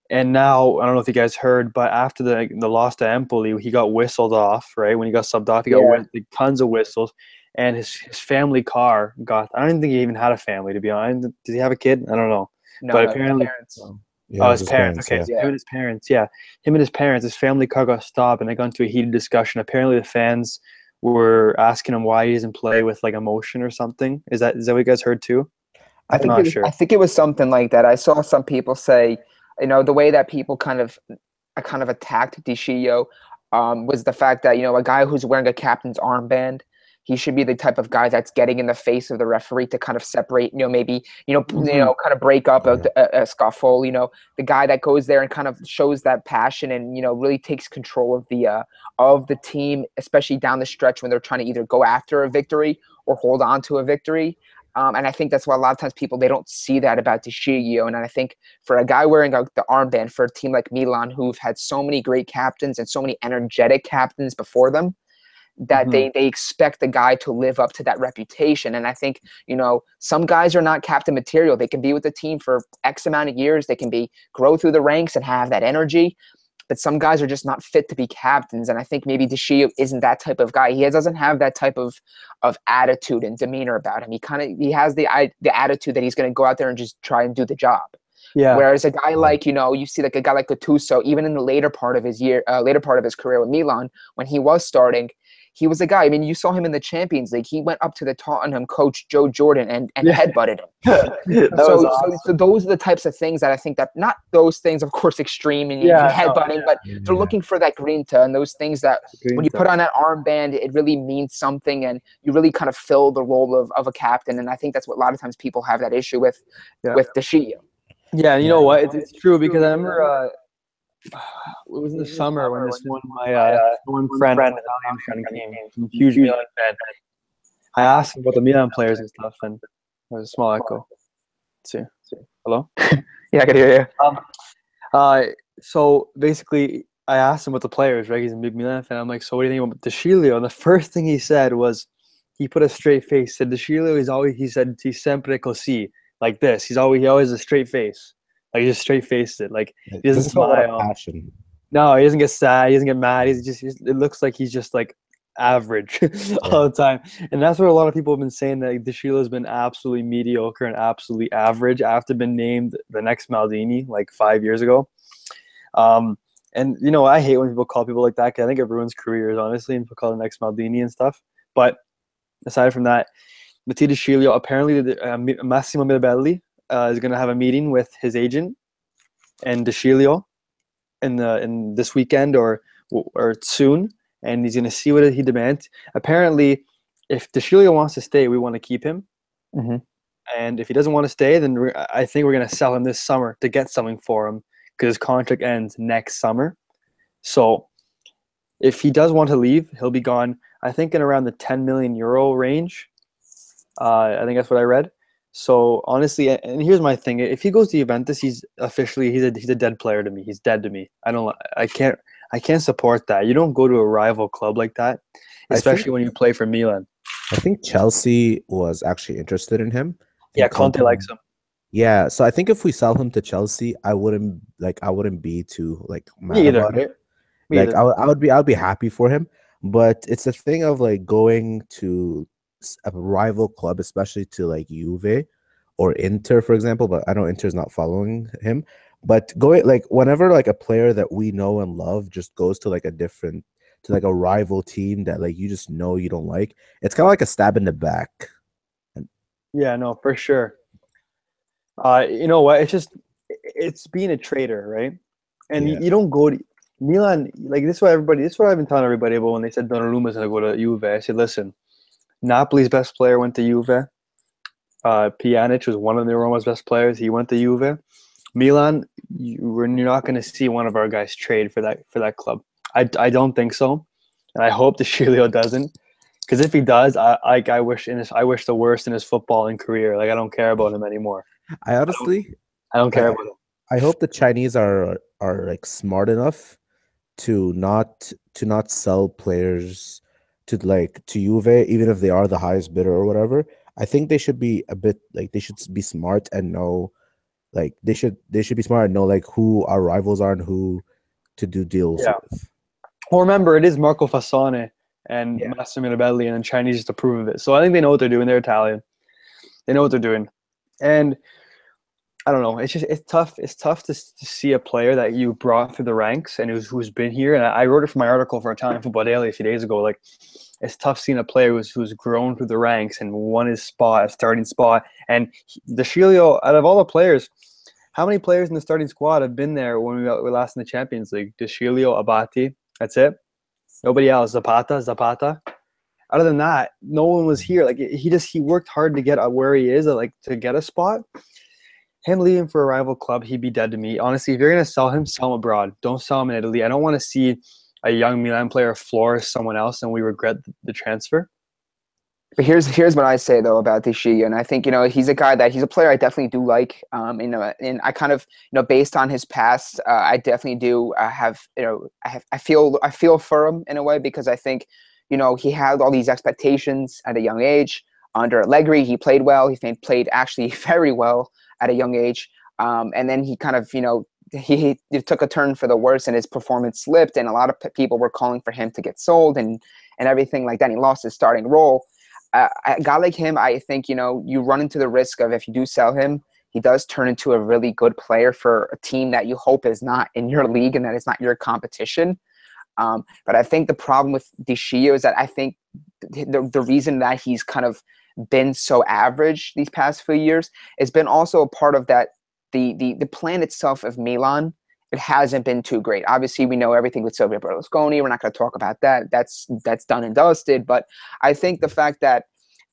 and now I don't know if you guys heard, but after the the loss to Empoli, he got whistled off. Right when he got subbed off, he got Yeah. tons of whistles, and his his family car got. I don't think he even had a family to be honest. Did he have a kid? I don't know. No, But no, apparently- parents. Yeah, oh, it his was parents. Okay, yeah. him and his parents. Yeah, him and his parents. His family car got stopped, and they got into a heated discussion. Apparently, the fans were asking him why he doesn't play with like emotion or something. Is that is that what you guys heard too? I I'm think not it was, sure. I think it was something like that. I saw some people say, you know, the way that people kind of, kind of attacked De Sciglio, um, was the fact that you know a guy who's wearing a captain's armband, he should be the type of guy that's getting in the face of the referee to kind of separate, you know, maybe you know, Mhm. you know, kind of break up a, a, a scuffle. You know, the guy that goes there and kind of shows that passion and you know really takes control of the uh, of the team, especially down the stretch when they're trying to either go after a victory or hold on to a victory. Um, and I think that's why a lot of times people they don't see that about De Sciglio. And I think for a guy wearing a, the armband for a team like Milan, who've had so many great captains and so many energetic captains before them, that Mhm. they they expect the guy to live up to that reputation. And I think you know some guys are not captain material. They can be with the team for X amount of years. They can be grow through the ranks and have that energy. But some guys are just not fit to be captains, and I think maybe De Sciglio isn't that type of guy. He doesn't have that type of of attitude and demeanor about him. He kind of he has the i- the attitude that he's going to go out there and just try and do the job. Yeah. Whereas a guy like you know you see like a guy like Gattuso, even in the later part of his year, uh, later part of his career with Milan, when he was starting, he was a guy. I mean, you saw him in the Champions League. He went up to the Tottenham coach Joe Jordan and and Yeah. headbutted him. so, was so, so those are the types of things that I think that not those things, of course, extreme and Yeah, no, headbutting, yeah. but they're looking for that grinta and those things that when you put on that armband, it really means something, and you really kind of fill the role of, of a captain. And I think that's what a lot of times people have that issue with Yeah. with De Sciglio. Yeah, you know what? It's, it's true because I remember uh, it was in the summer when this one my uh, one friend, friend came, huge Milan fan. I asked him about the Milan players and stuff, and there was a small echo. Let's see. Hello. yeah, I can hear you. Um, uh, so basically, I asked him about the players. Right, he's a big Milan fan. I'm like, so what do you think about De Sciglio? And the first thing he said was, he put a straight face. Said Sciglio is always. He said, "He's sempre così," like this. He's always he always a straight face. Like he just straight faced it. Like he doesn't smile. Passion. No, he doesn't get sad. He doesn't get mad. He's just. It looks like he's just like average all the time, and that's what a lot of people have been saying that De Sciglio has been absolutely mediocre and absolutely average after being named the next Maldini like five years ago. Um, and you know, I hate when people call people like that because I think it ruins careers, honestly, and people call the next Maldini and stuff. But aside from that, Mattia De Sciglio apparently uh, Massimo Mirabelli uh, is going to have a meeting with his agent and De Sciglio in the in this weekend or or soon, and he's going to see what he demands. Apparently, if De Sciglio wants to stay, we want to keep him. Mm-hmm. And if he doesn't want to stay, then I think we're going to sell him this summer to get something for him because his contract ends next summer. So if he does want to leave, he'll be gone. I think in around the 10 million euro range. Uh, I think that's what I read. So honestly, and here's my thing: if he goes to Juventus, he's officially he's a he's a dead player to me. He's dead to me. I don't. I can't. I can't support that. You don't go to a rival club like that, especially think, when you play for Milan. I think Chelsea was actually interested in him. Yeah, Conte, Conte likes him. Yeah, so I think if we sell him to Chelsea, I wouldn't like I wouldn't be too like mad Me either. about it. Me like I, I would be I would be happy for him, but it's a thing of like going to a rival club, especially to like Juve or Inter, for example. But I know Inter's not following him. But going like whenever like a player that we know and love just goes to like a different to like a rival team that like you just know you don't like, it's kind of like a stab in the back. Yeah, no, for sure. Uh, you know what? It's just it's being a traitor, right? And yeah. you, don't go to Milan. Like this is what everybody. This is what I've been telling everybody about when they said Donnarumma's gonna go to Juve. I said, listen, Napoli's best player went to Juve. Uh, Pjanic was one of the Roma's best players. He went to Juve. Milan, you, you're not going to see one of our guys trade for that for that club. I, I don't think so, and I hope De Sciglio doesn't. Because if he does, I, I I wish in his I wish the worst in his footballing career. Like I don't care about him anymore. I honestly, I don't, I don't care I, about him. I hope the Chinese are are like smart enough to not to not sell players to like to Juve, even if they are the highest bidder or whatever. I think they should be a bit like they should be smart and know like they should they should be smart and know like who our rivals are and who to do deals yeah. with. Well, remember it is Marco Fassone and yeah. Massimo Mirabelli and the Chinese just approve of it. So I think they know what they're doing. They're Italian. They know what they're doing. And I don't know. It's just it's tough. It's tough to, to see a player that you brought through the ranks and who's who's been here. And I, I wrote it for my article for Italian Football Daily a few days ago. Like it's tough seeing a player who's who's grown through the ranks and won his spot, a starting spot. And De Sciglio, out of all the players, how many players in the starting squad have been there when we were last in the Champions League? De Sciglio, Abate. That's it. Nobody else. Zapata, Zapata. Other than that, no one was here. Like he just he worked hard to get where he is, like to get a spot him leaving for a rival club, he'd be dead to me. Honestly, if you're gonna sell him, sell him abroad. Don't sell him in Italy. I don't want to see a young Milan player flourish someone else and we regret the transfer. But here's here's what I say though about Deshi, and I think you know he's a guy that he's a player I definitely do like. Um, you know, and I kind of you know based on his past, uh, I definitely do uh, have you know I have I feel I feel for him in a way because I think you know he had all these expectations at a young age. Under Allegri, he played well. He played actually very well at a young age. Um, and then he kind of, you know, he, he, took a turn for the worse and his performance slipped and a lot of people were calling for him to get sold and and everything like that. And he lost his starting role. Uh, a guy like him, I think, you know, you run into the risk of if you do sell him, he does turn into a really good player for a team that you hope is not in your league and that is not your competition. Um, but I think the problem with Sciglio is that I think the, the reason that he's kind of been so average these past few years it's been also a part of that the the the plan itself of Milan it hasn't been too great. Obviously, we know everything with Silvio Berlusconi. We're not going to talk about that. That's that's done and dusted. But I think the fact that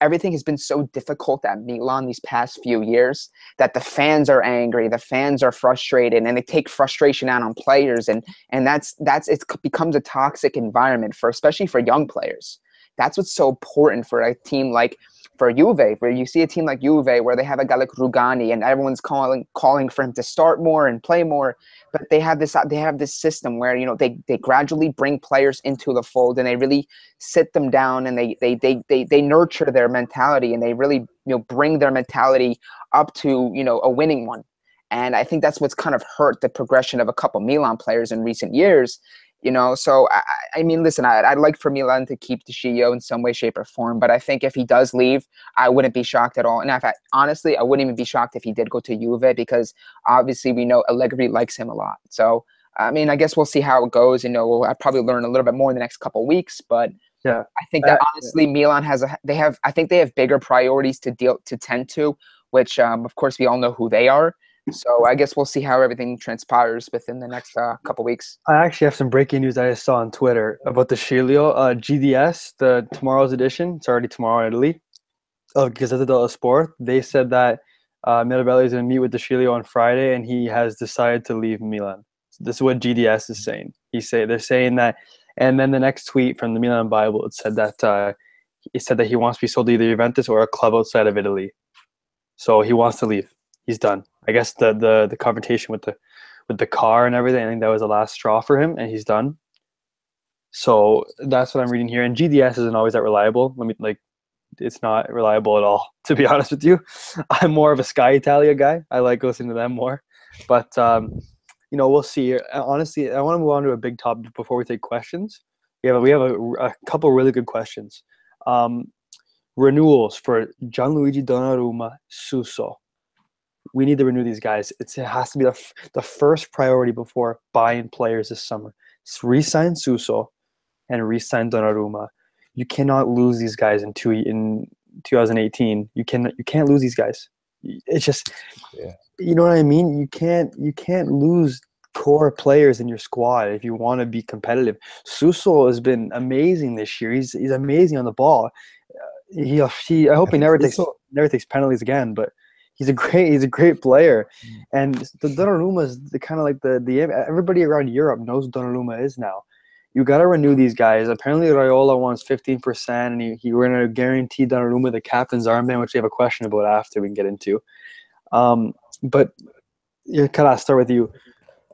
everything has been so difficult at Milan these past few years that the fans are angry, the fans are frustrated, and they take frustration out on players, and and that's that's it becomes a toxic environment for especially for young players. That's what's so important for a team like for Juve, where you see a team like Juve where they have a guy like Rugani and everyone's calling calling for him to start more and play more, but they have this they have this system where you know they they gradually bring players into the fold and they really sit them down and they they they they, they nurture their mentality and they really you know bring their mentality up to you know a winning one. And I think that's what's kind of hurt the progression of a couple Milan players in recent years you know? So i, I mean listen I, would like for milan to keep Sciglio in some way shape or form but i think if he does leave i wouldn't be shocked at all. And in fact honestly i wouldn't even be shocked if he did go to juve because obviously we know allegri likes him a lot. So i mean i guess we'll see how it goes. You know we'll I'll probably learn a little bit more in the next couple weeks but yeah. I think that uh, honestly milan has a they have i think they have bigger priorities to deal to tend to which um, of course we all know who they are so I guess we'll see how everything transpires within the next uh, couple weeks. I actually have some breaking news I just saw on Twitter about De Sciglio uh, GDS, the tomorrow's edition. It's already tomorrow in Italy. Of Gazzetta dello Sport. They said that uh, Mirabelli is going to meet with De Sciglio on Friday, and he has decided to leave Milan. So this is what GDS is saying. He say they're saying that, and then the next tweet from the Milan Bible it said that uh, it said that he wants to be sold to either Juventus or a club outside of Italy. So he wants to leave. He's done. I guess the the the confrontation with the with the car and everything. I think that was the last straw for him, and he's done. So that's what I'm reading here. And GDS isn't always that reliable. Let me like, it's not reliable at all. To be honest with you, I'm more of a Sky Italia guy. I like listening to them more. But um, you know, we'll see. Honestly, I want to move on to a big topic before we take questions. We have a, we have a, a couple really good questions. Um, renewals for Gianluigi Donnarumma, Suso we need to renew these guys. It's, it has to be the, f- the first priority before buying players this summer. Resign Suso and resign Donnarumma. You cannot lose these guys in two in 2018. You can you can't lose these guys. It's just, yeah. you know what I mean. You can't you can't lose core players in your squad if you want to be competitive. Suso has been amazing this year. He's he's amazing on the ball. Uh, he he. I hope he never takes never takes penalties again, but he's a great he's a great player, mm. and the Donnarumma is the kind of like the the everybody around Europe knows Donnarumma is now. You got to renew these guys. Apparently, Raiola wants fifteen percent, and he, he we're going to guarantee Donnarumma the captain's armband, which we have a question about after we can get into. Um, but yeah, can I start with you?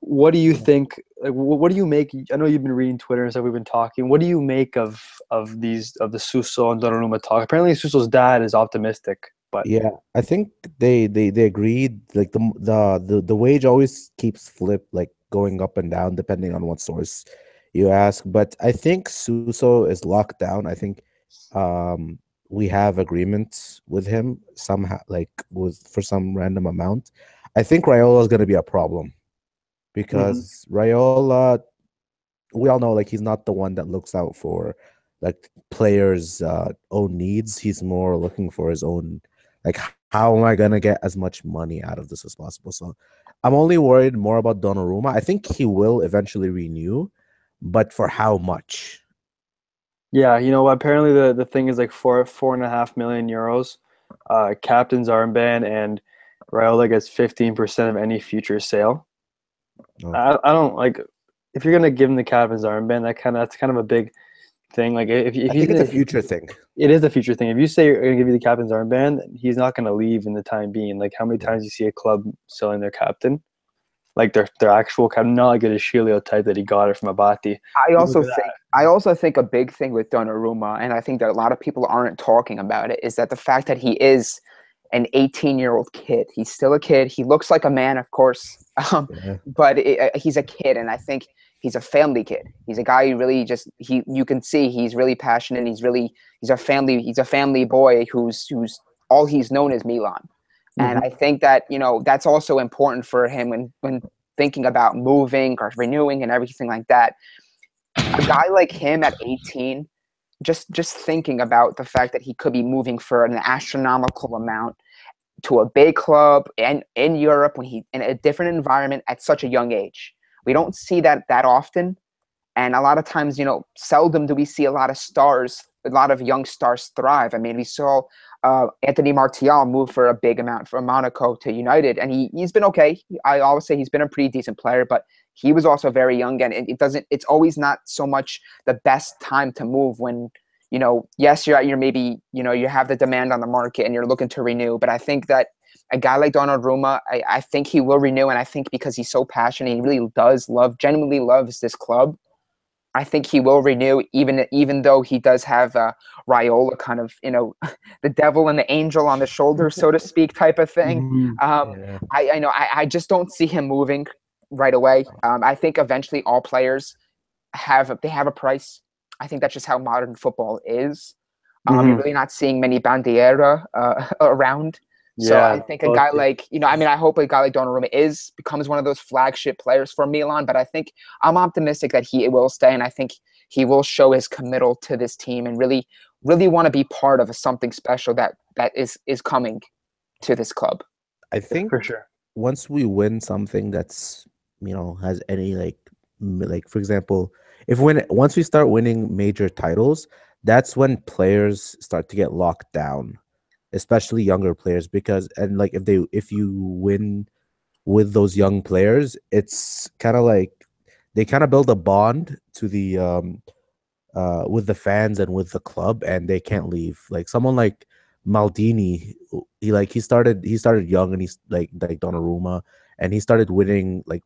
What do you think? Like, what do you make? I know you've been reading Twitter and stuff. We've been talking. What do you make of of these of the Suso and Donnarumma talk? Apparently, Suso's dad is optimistic but yeah, I think they they they agreed. Like the the the, the wage always keeps flip like going up and down depending on what source you ask. But I think Suso is locked down. I think um we have agreements with him somehow like with for some random amount. I think Raiola is going to be a problem mm-hmm. because mm-hmm. Raiola we all know like he's not the one that looks out for like players uh own needs he's more looking for his own like, how am I gonna get as much money out of this as possible? So, I'm only worried more about Donnarumma. I think he will eventually renew, but for how much? Yeah, you know, apparently the the thing is like four four and a half million euros, uh, captain's armband, and Raiola gets fifteen percent of any future sale. Oh. I, I don't like if you're gonna give him the captain's armband. That kind of that's kind of a big thing. Like if, if I think it's a future thing. It is a future thing. If you say you're going to give you the captain's armband, he's not going to leave in the time being. Like how many times you see a club selling their captain, like their their actual captain, not like a Sciglio type that he got it from Abate. I also think I also think a big thing with Donnarumma, and I think that a lot of people aren't talking about it, is that the fact that he is an 18 year old kid. He's still a kid. He looks like a man, of course, um, yeah. but it, uh, he's a kid, and I think he's a family kid. He's a guy who really just he you can see he's really passionate. He's really he's a family he's a family boy who's who's all he's known is Milan. Mm-hmm. And I think that, you know, that's also important for him when when thinking about moving or renewing and everything like that. A guy like him at 18 just just thinking about the fact that he could be moving for an astronomical amount to a big club and in Europe when he in a different environment at such a young age we don't see that that often. And a lot of times, you know, seldom do we see a lot of stars a lot of young stars thrive. I mean, we saw uh, Anthony Martial move for a big amount from Monaco to United, and he he's been okay. I always say he's been a pretty decent player, but he was also very young, and it, it doesn't. It's always not so much the best time to move when you know. Yes, you're at your maybe you know you have the demand on the market and you're looking to renew, but I think that a guy like Donnarumma, I, I think he will renew, and I think because he's so passionate, he really does love, genuinely loves this club. I think he will renew, even even though he does have uh, Raiola kind of, you know, the devil and the angel on the shoulder, so to speak, type of thing. Mm-hmm. Um, yeah. I, I know I, I just don't see him moving right away. Um, I think eventually all players have they have a price. I think that's just how modern football is. Um, mm-hmm. You're really not seeing many bandiera uh, around. So yeah, I think a guy like you know, I mean, I hope a guy like Donnarumma is becomes one of those flagship players for Milan. But I think I'm optimistic that he will stay, and I think he will show his committal to this team and really, really want to be part of something special that that is is coming to this club. I think for sure. Once we win something that's you know has any like like for example, if when once we start winning major titles, that's when players start to get locked down especially younger players because and like if they if you win with those young players it's kind of like they kind of build a bond to the um uh with the fans and with the club and they can't leave. Like someone like Maldini he like he started he started young and he's like like Donnarumma and he started winning like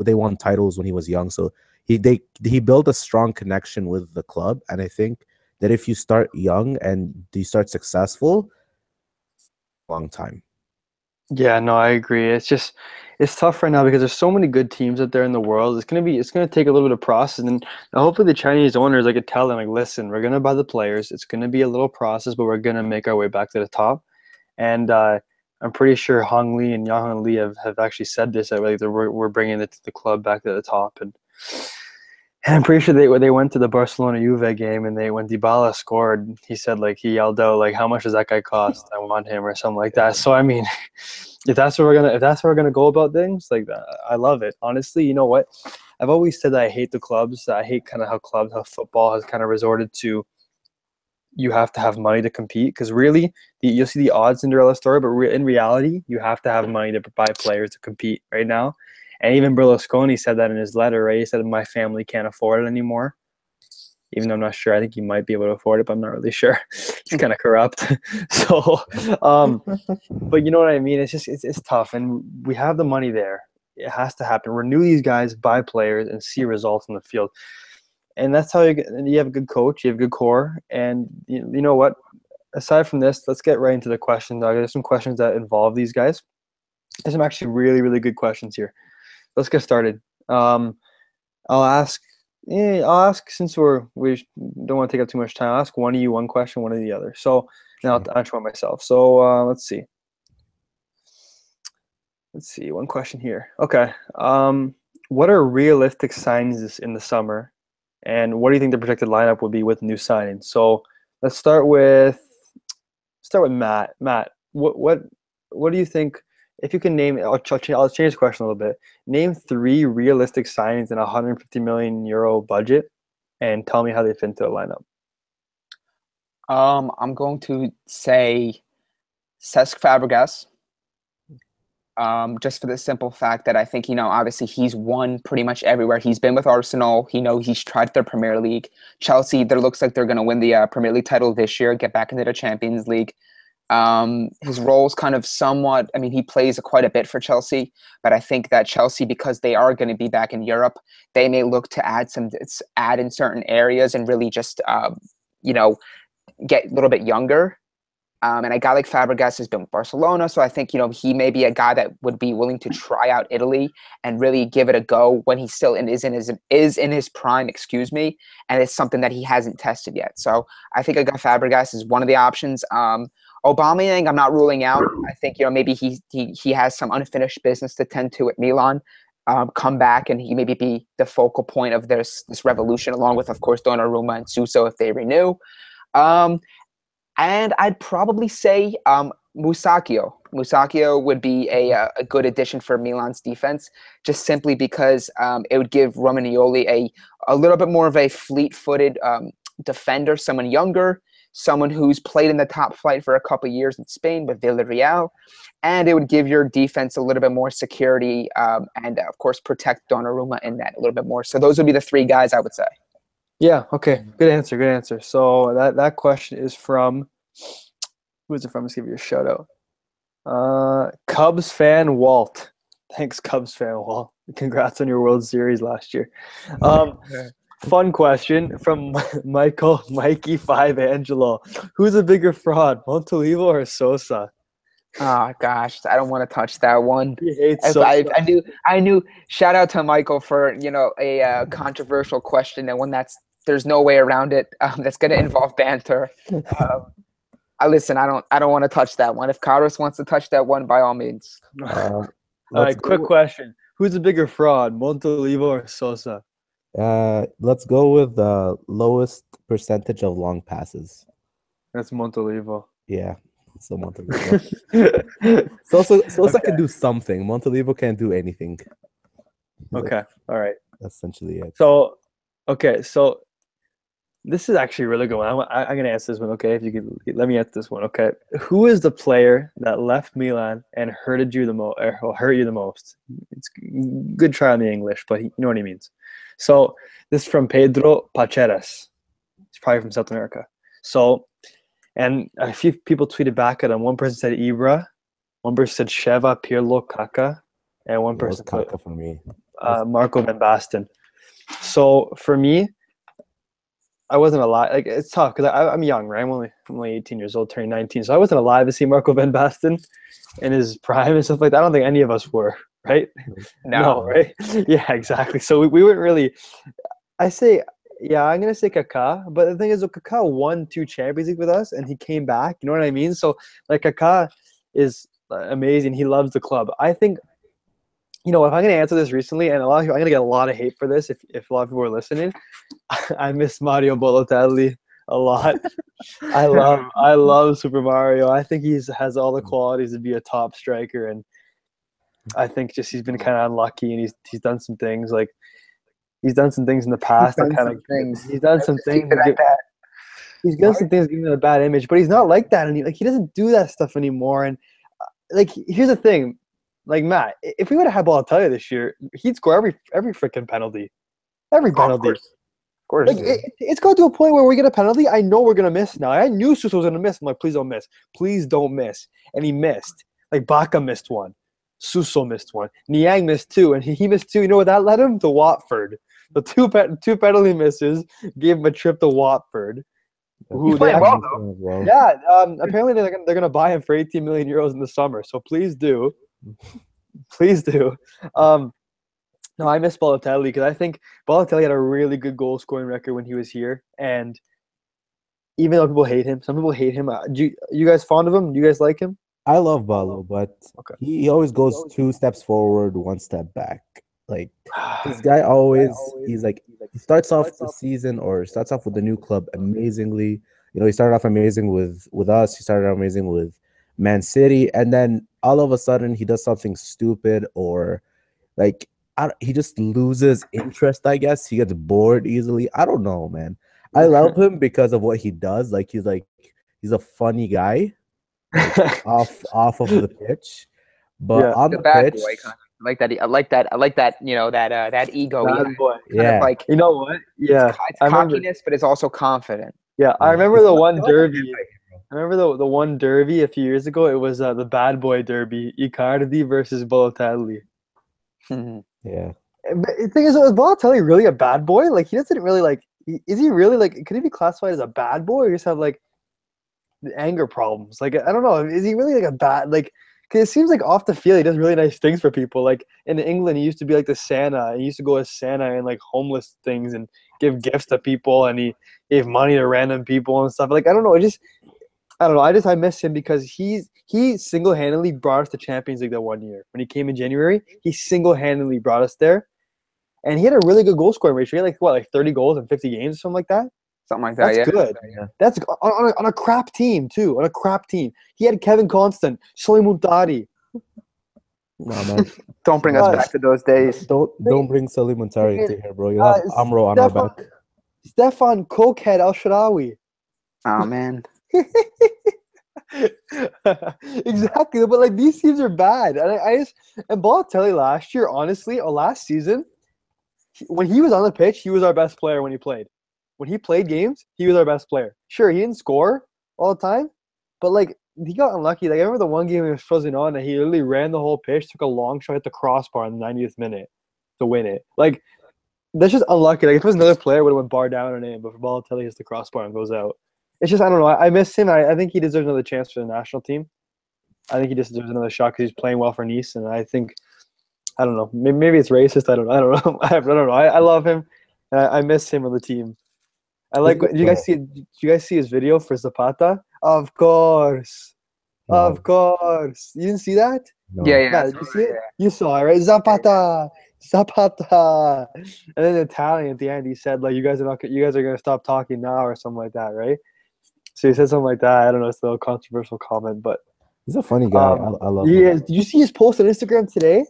they won titles when he was young. So he they he built a strong connection with the club and I think that if you start young and you start successful long time. Yeah, no, I agree. It's just it's tough right now because there's so many good teams out there in the world. It's gonna be it's gonna take a little bit of process, and hopefully the Chinese owners I could tell them like, listen, we're gonna buy the players. It's gonna be a little process, but we're gonna make our way back to the top. And uh, I'm pretty sure Hong Lee and Yang Li have, have actually said this that like we're we're bringing the, the club back to the top, and and I'm pretty sure they they went to the Barcelona Juve game and they when Dybala scored, he said like he yelled out like how much does that guy cost? I want him or something like that. So I mean, if that's what we're gonna if that's what we're gonna go about things, like uh, I love it. Honestly, you know what? I've always said that I hate the clubs. I hate kind of how clubs, how football has kind of resorted to. You have to have money to compete because really, the, you'll see the odds Cinderella story, but re- in reality, you have to have money to buy players to compete right now. And even Berlusconi said that in his letter, right? He said, My family can't afford it anymore. Even though I'm not sure. I think he might be able to afford it, but I'm not really sure. He's kind of corrupt. so, um, but you know what I mean? It's just, it's, it's tough. And we have the money there. It has to happen. Renew these guys, buy players, and see results in the field. And that's how you get, you have a good coach, you have a good core. And you, you know what? Aside from this, let's get right into the questions. There's some questions that involve these guys. There's some actually really, really good questions here let's get started. Um, I'll ask. Eh, I'll ask since we're we don't want to take up too much time. I'll ask one of you one question, one of the other. So now I'll answer one myself. So uh, let's see. Let's see. One question here. Okay. Um, what are realistic signings in the summer, and what do you think the projected lineup would be with new signings? So let's start with start with Matt. Matt, what what what do you think? If you can name, I'll, I'll change the question a little bit. Name three realistic signings in a 150 million euro budget, and tell me how they fit into the lineup. Um, I'm going to say Cesc Fabregas. Um, just for the simple fact that I think you know, obviously he's won pretty much everywhere. He's been with Arsenal. He know he's tried their Premier League. Chelsea, there looks like they're going to win the uh, Premier League title this year, get back into the Champions League. Um, his role is kind of somewhat, I mean, he plays quite a bit for Chelsea, but I think that Chelsea, because they are going to be back in Europe, they may look to add some, add in certain areas and really just, um, you know, get a little bit younger. Um, and a guy like Fabregas has been with Barcelona, so I think you know he may be a guy that would be willing to try out Italy and really give it a go when he still in, is in his is in his prime. Excuse me, and it's something that he hasn't tested yet. So I think a guy Fabregas is one of the options. Um, Aubameyang, I'm not ruling out. I think you know maybe he he he has some unfinished business to tend to at Milan. Um, come back and he maybe be the focal point of this this revolution, along with of course Donnarumma and Suso if they renew. Um, and I'd probably say um, Musacchio. Musacchio would be a, a good addition for Milan's defense, just simply because um, it would give Romagnoli a a little bit more of a fleet-footed um, defender, someone younger, someone who's played in the top flight for a couple years in Spain with Villarreal, and it would give your defense a little bit more security um, and, of course, protect Donnarumma in that a little bit more. So those would be the three guys I would say. Yeah. Okay. Good answer. Good answer. So that that question is from who is it from? Let's give you a shout out. Uh, Cubs fan Walt. Thanks, Cubs fan Walt. Congrats on your World Series last year. Um, fun question from Michael Mikey Five Angelo. Who's a bigger fraud, Montolivo or Sosa? Oh gosh, I don't want to touch that one. He hates I, Sosa. I, I knew, I knew. Shout out to Michael for you know a uh, controversial question and one that's there's no way around it. Um, that's going to involve banter. Um, I listen. I don't. I don't want to touch that one. If Carlos wants to touch that one, by all means. Uh, All quick question. Who's a bigger fraud, Montolivo or Sosa? Uh, let's go with the lowest percentage of long passes. That's Montolivo. Yeah, so Montolivo. Sosa, Sosa can do something. Montolivo can't do anything. Like, okay. All right. that's essentially it. So, okay. So, this is actually a really good one. I'm, I'm going to answer this one. Okay. If you could let me answer this one. Okay. Who is the player that left Milan and hurted you the most, or hurt you the most? It's good try on the English, but he, you know what he means. So, this is from Pedro Pacheras. He's probably from South America. So, and a few people tweeted back at him. One person said Ibra, one person said Sheva Pirlo Kaka, and one person put Kaka for me. uh, Marco Van Basten. So for me, I wasn't alive. Like it's tough because I'm young, right? I'm only I'm only 18 years old, turning 19. So I wasn't alive to see Marco Van Basten in his prime and stuff like that. I don't think any of us were, right? Now, right? Yeah, exactly. So we, we weren't really. I say, yeah, I'm gonna say Kaká, but the thing is, Kaká won two Champions League with us, and he came back. You know what I mean? So like Kaká is uh, amazing. He loves the club. I think you know, if I'm gonna answer this recently, and a lot of people, I'm gonna get a lot of hate for this if, if a lot of people are listening. I miss Mario Balotelli a lot. I love I love Super Mario. I think he's has all the qualities to be a top striker, and I think just he's been kind of unlucky, and he's he's done some things like he's done some things in the past that done kind some of things. He's done some things. it that at give- that. he's done some things giving him a bad image, but he's not like that. And he, like he doesn't do that stuff anymore. And uh, like here's the thing, like Matt, if we would have had Balotelli this year, he'd score every every freaking penalty, every penalty. Of penalty. course. Of course. Like it, it's got to a point where we get a penalty. I know we're gonna miss now. I knew Suso was gonna miss. I'm like, please don't miss. Please don't miss. And he missed. Like Bacca missed one. Suso missed one. Niang missed two, and he, he missed two. You know what that led him to Watford. The two pe- two penalty misses gave him a trip to Watford. Who they playing well, actually- well. yeah, um, apparently they're gonna, they're gonna buy him for 18 million euros in the summer. So please do, please do. Um, no, I miss Balotelli because I think Balotelli had a really good goal scoring record when he was here, and even though people hate him, some people hate him. Uh, do you, you guys fond of him? Do you guys like him? I love Balo, oh, but Okay. he, he always goes two steps forward, one step back. Like this guy always he's like he starts off the season or starts off with the new club amazingly. You know, he started off amazing with with us. He started off amazing with Man City, and then all of a sudden he does something stupid or like I, he just loses interest. I guess he gets bored easily. I don't know, man. I love him because of what he does. Like he's like he's a funny guy off off of the pitch, but Yeah. on the the, bad pitch, boy. kind of. I like that. I like that. I like that. You know that uh, that ego. Bad boy. Kind yeah, of like You know what? Yeah, it's, it's I remember- cockiness, but it's also confident. yeah. I remember the one it's not a derby. I remember the the one derby a few years ago. It was uh, the bad boy derby, Icardi versus Balotelli. Yeah, But the thing is, was Balotelli really a bad boy? Like he doesn't really like. Is he really like? Could he be classified as a bad boy, or just have like the anger problems? Like I don't know. Is he really like a bad like? It seems like off the field he does really nice things for people. Like in England, he used to be like the Santa. He used to go as Santa and like homeless things and give gifts to people, and he gave money to random people and stuff. Like I don't know. I just I don't know. I just I miss him because he's he single handedly brought us to Champions League that one year when he came in January. He single handedly brought us there, and he had a really good goal scoring ratio. He had like what, like thirty goals in fifty games or something like that. Something like that. That's yeah. good. yeah. That's on, on, a, on a crap team too. On a crap team, he had Kevin Constant, Sulley Muntari. No man, Don't bring us Uh, back to those days. don't don't bring Sulley Muntari into here, bro. You'll have uh, Amro on our back. Stefan Cokehead El Shaarawy. Oh man. exactly, but like these teams are bad, and I, I just and Balotelli last year, honestly, or last season, when he was on the pitch, he was our best player when he played. When he played games, he was our best player. Sure, he didn't score all the time, but like he got unlucky. Like I remember the one game he was frozen on, and he literally ran the whole pitch, took a long shot at the crossbar in the 90th minute to win it. Like that's just unlucky. Like if it was another player, would have went bar down on him, but for Balotelli hits the crossbar and goes out. It's just I don't know. I, I miss him. I, I think he deserves another chance for the national team. I think he just deserves another shot because he's playing well for Nice, and I think I don't know. Maybe, maybe it's racist. I don't. I don't know. I don't know. I, I love him. And I, I miss him on the team. I like. good Do you guys see? Do you guys see his video for Zapata? Of course, of course. You didn't see that? No. Yeah, yeah. Yeah, did you see it? You saw it, right? Zapata, Zapata, and then in Italian at the end, he said like, "You guys are not. You guys are gonna stop talking now," or something like that, right? So he said something like that. I don't know. It's a little controversial comment, but He's a funny guy. Um, I, I love he him. is. Did you see his post on Instagram today?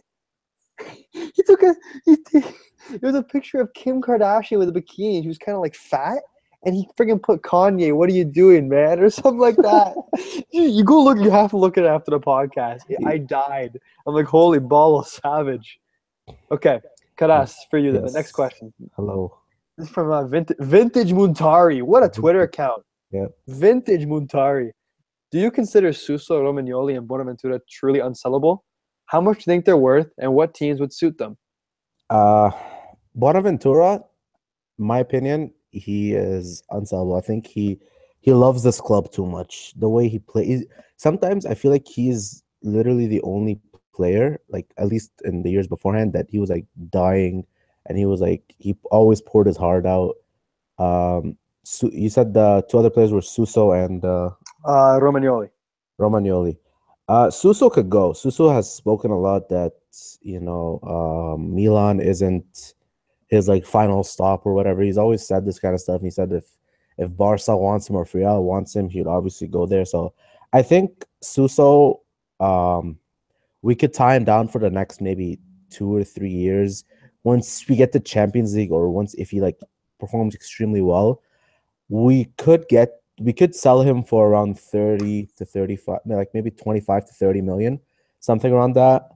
he took a. He, it was a picture of Kim Kardashian with a bikini. She was kind of like fat, and he freaking put Kanye. What are you doing, man? Or something like that. you, go look. You have to look at it after the podcast. I died. I'm like, holy ball of savage. Okay, Karas, for you. then. The next question. Hello. This is from uh, Vintage, Vintage Muntari. What a Twitter account. Yep. Vintage Muntari. Do you consider Suso, Romagnoli, and Bonaventura truly unsellable? How much do you think they're worth, and what teams would suit them? Uh, Bonaventura, my opinion, he is unsellable. I think he he loves this club too much. The way he plays. Sometimes I feel like he's literally the only player, like at least in the years beforehand, that he was like dying, and he was like he always poured his heart out. Um, Su- you said the two other players were Suso and uh, Uh, Romagnoli. Romagnoli. Uh, Suso could go. Suso has spoken a lot that you know um, Milan isn't his like final stop or whatever. He's always said this kind of stuff. And he said if if Barca wants him or Real wants him, he'd obviously go there. So I think Suso, um, we could tie him down for the next maybe two or three years. Once we get the Champions League or once if he like performs extremely well, we could get we could sell him for around 30 to 35 like maybe 25 to 30 million something around that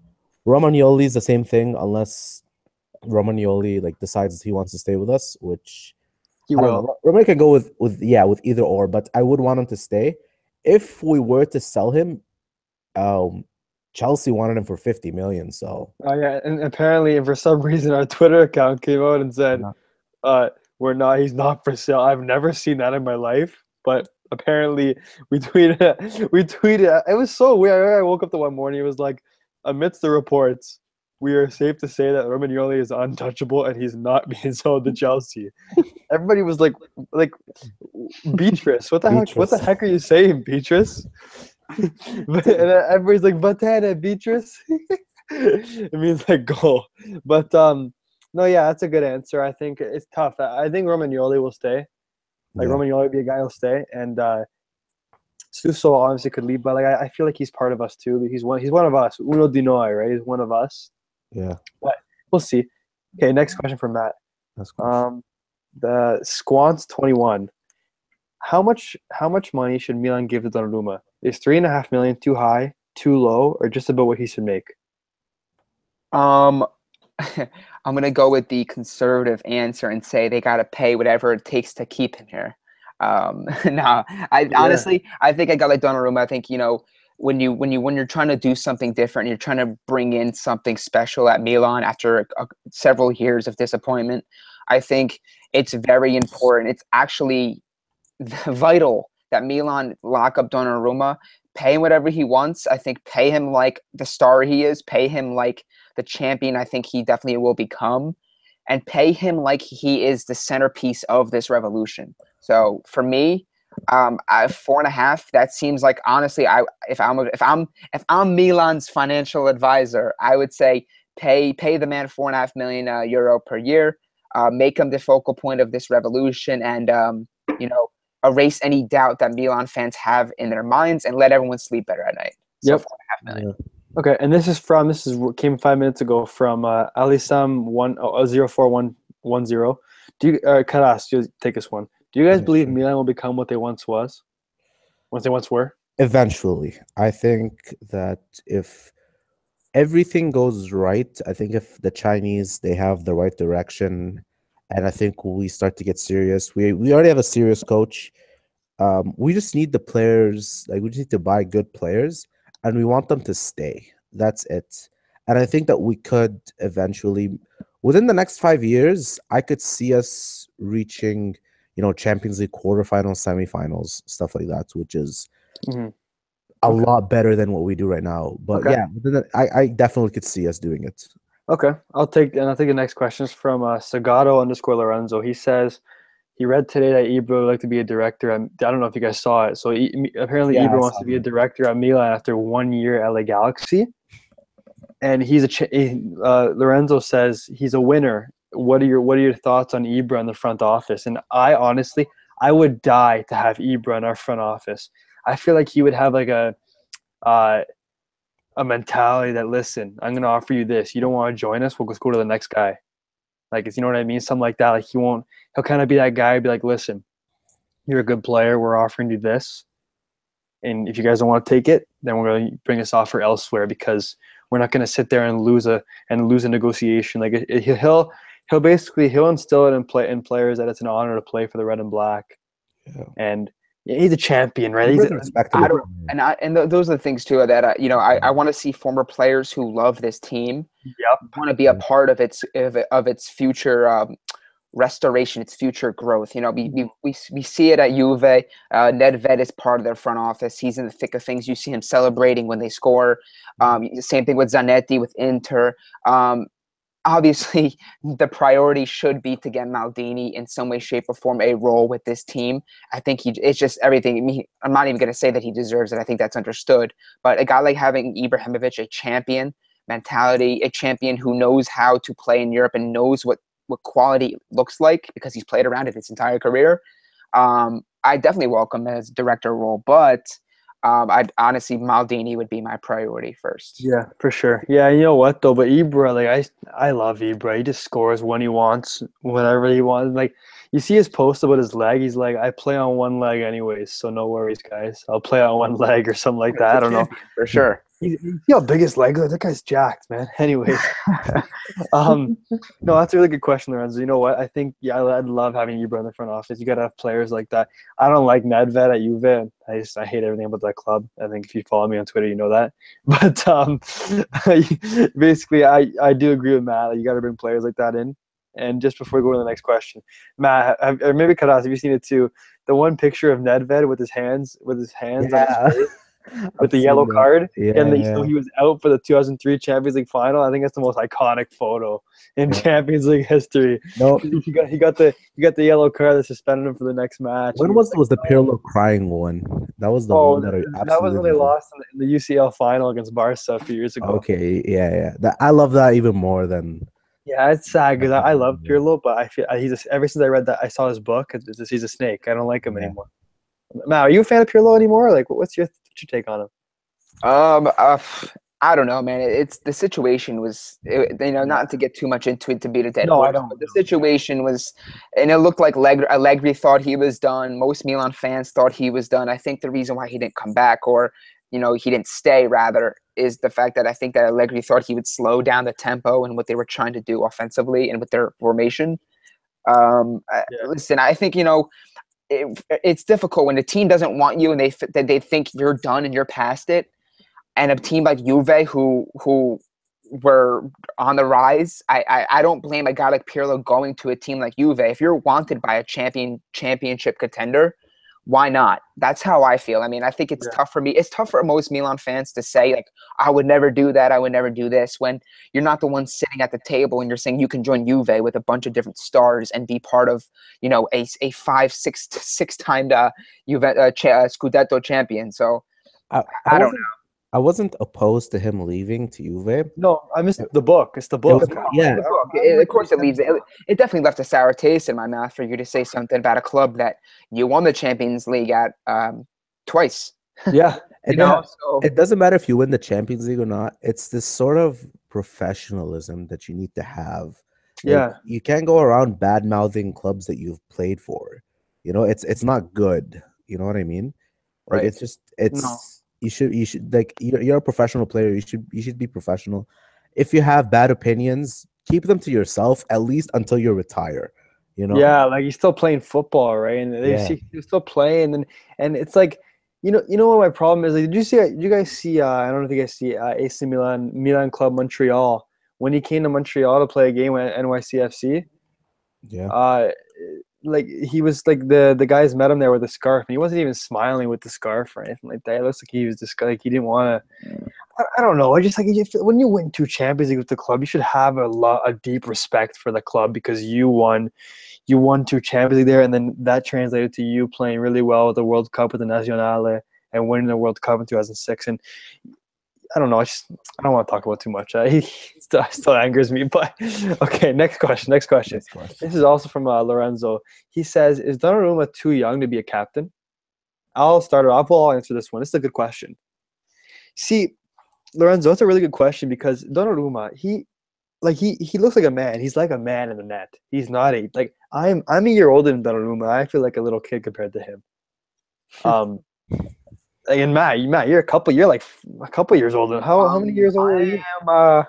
romagnoli is the same thing unless romagnoli like decides he wants to stay with us which He will. Romagnoli can go with with yeah with either or but i would want him to stay if we were to sell him um chelsea wanted him for 50 million so Oh yeah, and apparently, for some reason, our Twitter account came out and said, Yeah. "Uh, we're not. He's not for sale." I've never seen that in my life, but apparently, we tweeted. We tweeted. It was so weird. I woke up the one morning. It was like, amidst the reports, we are safe to say that Romagnoli is untouchable and he's not being sold to Chelsea. Everybody was like, like, Beatrice, what the heck? What the heck are you saying, Beatrice? but, and everybody's like, Batana, Beatrice. it means like goal. But um, no, yeah, that's a good answer. I think it's tough. I I think Romagnoli will stay. Like yeah. Romagnoli would be a guy who'll stay, and uh, Suso obviously could leave, but like I, I feel like he's part of us too. He's one. He's one of us. Uno di noi, right? He's one of us. Yeah But We'll see. Okay, next question from Matt. that's cool. Um, the Squants twenty one. How much? How much money should Milan give to Donnarumma? Is three and a half million too high, too low, or just about what he should make? Um, I'm gonna go with the conservative answer and say they gotta pay whatever it takes to keep him here. Um, no, I Yeah. honestly, I think I got like Donnarumma. I think you know when you when you when you're trying to do something different, you're trying to bring in something special at Milan after a, a- several years of disappointment. I think it's very important. It's actually vital that Milan lock up Donnarumma, pay him whatever he wants. I think pay him like the star he is, pay him like the champion I think he definitely will become, and pay him like he is the centerpiece of this revolution. So for me, um, I, four and a half. That seems like honestly, I if I'm if I'm if I'm Milan's financial advisor, I would say pay pay the man four and a half million uh, euro per year. Uh, make him the focal point of this revolution, and um, you know erase any doubt that Milan fans have in their minds, and let everyone sleep better at night. So Yep. four and a half million. Yeah. Okay, and this is from this is came five minutes ago from uh, Alisam one oh, zero four one one zero. Do you, uh, Karas, you take this one. Do you guys believe. Milan will become what they once was? Once they once were? Eventually, I think that if everything goes right, I think if the Chinese they have the right direction, and I think we start to get serious. We we already have a serious coach. Um, we just need the players. Like we just need to buy good players, and we want them to stay. That's it. And I think that we could eventually, within the next five years, I could see us reaching, you know, Champions League quarterfinals, semifinals, stuff like that, which is Mhm. a Okay. lot better than what we do right now. But Okay. yeah, I, I definitely could see us doing it. Okay, I'll take and I'll take the next question is from uh, Sagato underscore Lorenzo. He says he read today that Ibra would like to be a director. At, I don't know if you guys saw it. So he, apparently Yeah, Ibra wants to be a director at Milan after one year at LA Galaxy, and he's a uh, Lorenzo says he's a winner. What are your What are your thoughts on Ibra in the front office? And I honestly, I would die to have Ibra in our front office. I feel like he would have like a uh, a mentality that listen, I'm gonna offer you this. You don't want to join us? We'll just go to the next guy. Like, you know what I mean? Something like that. Like he won't. He'll kind of be that guy. Be like, listen, you're a good player. We're offering you this, and if you guys don't want to take it, then we're gonna bring this offer elsewhere because we're not gonna sit there and lose a and lose a negotiation. Like he'll he'll basically he'll instill it in play in players that it's an honor to play for the red and black, Yeah. and he's a champion, right? He's Ibra's a a, respectable I don't- and I and th- those are the things too that I, you know I, I want to see former players who love this team Yep. want to be a part of its of, of its future um, restoration, its future growth. You know, we we, we, we see it at Juve. Uh, Nedved is part of their front office. He's in the thick of things. You see him celebrating when they score. Um, same thing with Zanetti with Inter. Um, obviously, the priority should be to get Maldini in some way, shape, or form a role with this team. I think he it's just everything. I mean, I'm not even going to say that he deserves it. I think that's understood. But a guy like having Ibrahimovic, a champion mentality, a champion who knows how to play in Europe and knows what what quality looks like because he's played around it his entire career. Um, I definitely welcome him as director role, but um, I'd honestly Maldini would be my priority first. Yeah, for sure. Yeah, you know what though? But Ibra, like I, I love Ibra. He just scores when he wants, whenever he wants. Like you see his post about his leg. He's like, I play on one leg anyways, so no worries, guys. I'll play on one leg or something like that. I don't know. for sure. You you see how big his leg? That guy's jacked, man. Anyways, um, no, that's a really good question, Lorenzo. You know what? I think yeah, I'd love having you in the front office. You gotta have players like that. I don't like Nedved at Juve. I just I hate everything about that club. I think if you follow me on Twitter, you know that. But um, basically, I I do agree with Matt. You got to bring players like that in. And just before we go to the next question, Matt, have, or maybe Karas, have you seen it too? The one picture of Nedved with his hands with his hands on Yeah. his face with the yellow that. card Yeah, and the, yeah. so he was out for the 2003 Champions League final. I think that's the most iconic photo in. Champions League history. no, He got he got the he got the yellow card that suspended him for the next match. when He was like, was the Pirlo crying one? That was the Oh, one that I that was when they lost in the, in the UCL final against Barca a few years ago. Okay, yeah, yeah. That I love that even more than Yeah, it's sad because I, I love. Pirlo, but I feel he's a, ever since I read that I saw his book. It's, he's a snake. I don't like him Yeah. anymore. Matt, are you a fan of Pirlo anymore? Like, what's your what's your take on him? Um, uh, I don't know, man. It's the situation was, it, you know, not to get too much into it to beat a dead No, I don't. but the situation was, and it looked like Allegri, Allegri thought he was done. Most Milan fans thought he was done. I think the reason why he didn't come back, or you know, he didn't stay, rather, is the fact that I think that Allegri thought he would slow down the tempo and what they were trying to do offensively and with their formation. Um, Yeah. listen, I think you know. It, it's difficult when the team doesn't want you and they that they think you're done and you're past it and a team like Juve who who were on the rise, I, I I don't blame a guy like Pirlo going to a team like Juve. If you're wanted by a champion championship contender, why not? That's how I feel. I mean, I think it's Yeah. tough for me. It's tough for most Milan fans to say like, I would never do that. I would never do this when you're not the one sitting at the table and you're saying you can join Juve with a bunch of different stars and be part of, you know, a, a five, six, six time uh, Juve uh, cha- uh, Scudetto champion. So I, I don't wasn't, I wasn't opposed to him leaving to Juve. No, I missed the book. It's the book. was- yeah. the book. It- of course, it leaves it. It definitely left a sour taste in my mouth for you to say something about a club that you won the Champions League at um, twice. Yeah, You And know, that- so it doesn't matter if you win the Champions League or not. It's this sort of professionalism that you need to have Like, Yeah. you can't go around bad mouthing clubs that you've played for. You know, it's it's not good. You know what I mean? Like Right. it's just it's you should you should like you're, you're a professional player. You should you should be professional. If you have bad opinions, keep them to yourself at least until you retire. You know? Yeah, like he's still playing football, right? And they Yeah. see he's still playing, and and it's like, you know, you know what my problem is? Like, did you see? Did you guys see? Uh, I don't know if you guys see uh, AC Milan, Milan Club Montreal when he came to Montreal to play a game at NYCFC. Yeah. Uh, like he was like the the guys met him there with a scarf, and he wasn't even smiling with the scarf or anything like that. It looks like he was just like he didn't want to. I, I don't know. I just like if, when you win two Champions League with the club, you should have a lot a deep respect for the club because you won, you won two Champions League there, and then that translated to you playing really well with the World Cup with the Nazionale and winning the World Cup in 2006. And I don't know. I just I don't want to talk about too much. Uh, he still, still angers me. But okay, next question. Next question. Next question. This is also from uh, Lorenzo. He says, "Is Donnarumma too young to be a captain?" I'll start it off. Well, I'll answer this one. This is a good question. See, Lorenzo, that's a really good question because Donnarumma, he, like he he looks like a man. He's like a man in the net. He's not a like I'm I'm a year older than Donnarumma. I feel like a little kid compared to him. Um, and Matt, Matt, you're a couple. You're like a couple years older. How how many Um, years older are I you? am, uh,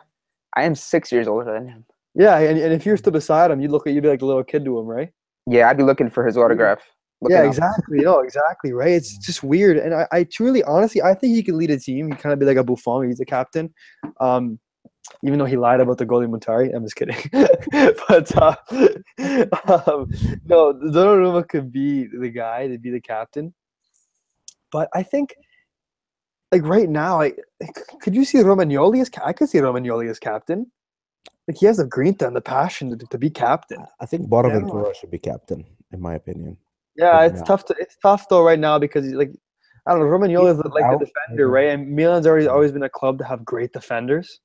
I am six years older than him. Yeah, and, and if you're still beside him, you'd look at you'd be like a little kid to him, right? Yeah, I'd be looking for his autograph. yeah, exactly. No, exactly. Right. It's just weird, and I, I truly, honestly, I think he could lead a team. He kind of be like a Buffon. He's a captain. Um, even though he lied about the goalie Muntari, I'm just kidding. but uh, um, no, Donnarumma could be the guy to be the captain. But I think, like right now, like, could you see Romagnoli as? I could see Romagnoli as captain. Like he has the grinta and the passion to, to be captain. I think Bonaventura should be captain, in my opinion. Yeah, Right it's now. tough to it's tough though right now because like I don't know, Romagnoli is like out, the defender, yeah. right? And Milan's already always been a club to have great defenders.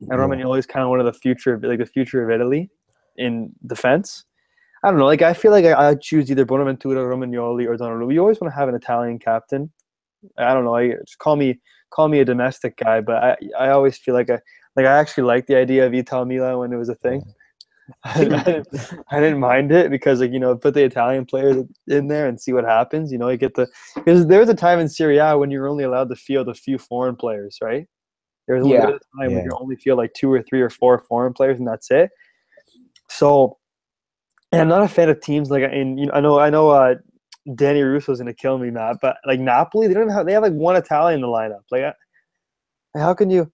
And Yeah. Romagnoli is kind of one of the future like the future of Italy in defense. I don't know, like I feel like I, I'd choose either Bonaventura, Romagnoli, or Donnarumma. You always want to have an Italian captain. I don't know, I just call me call me a domestic guy, but I I always feel like I like I actually like the idea of Ital Milan when it was a thing. I, didn't, I didn't mind it because like you know put the Italian players in there and see what happens. You know, you get the because there was a time in Serie A when you were only allowed to field a few foreign players, right? There was a Yeah. little bit of time when you only field like two or three or four foreign players and that's it. So, and I'm not a fan of teams like in you know I know I know uh, Danny Russo's gonna kill me, Matt, but like Napoli, they don't have they have like one Italian in the lineup. Like, I- how can you?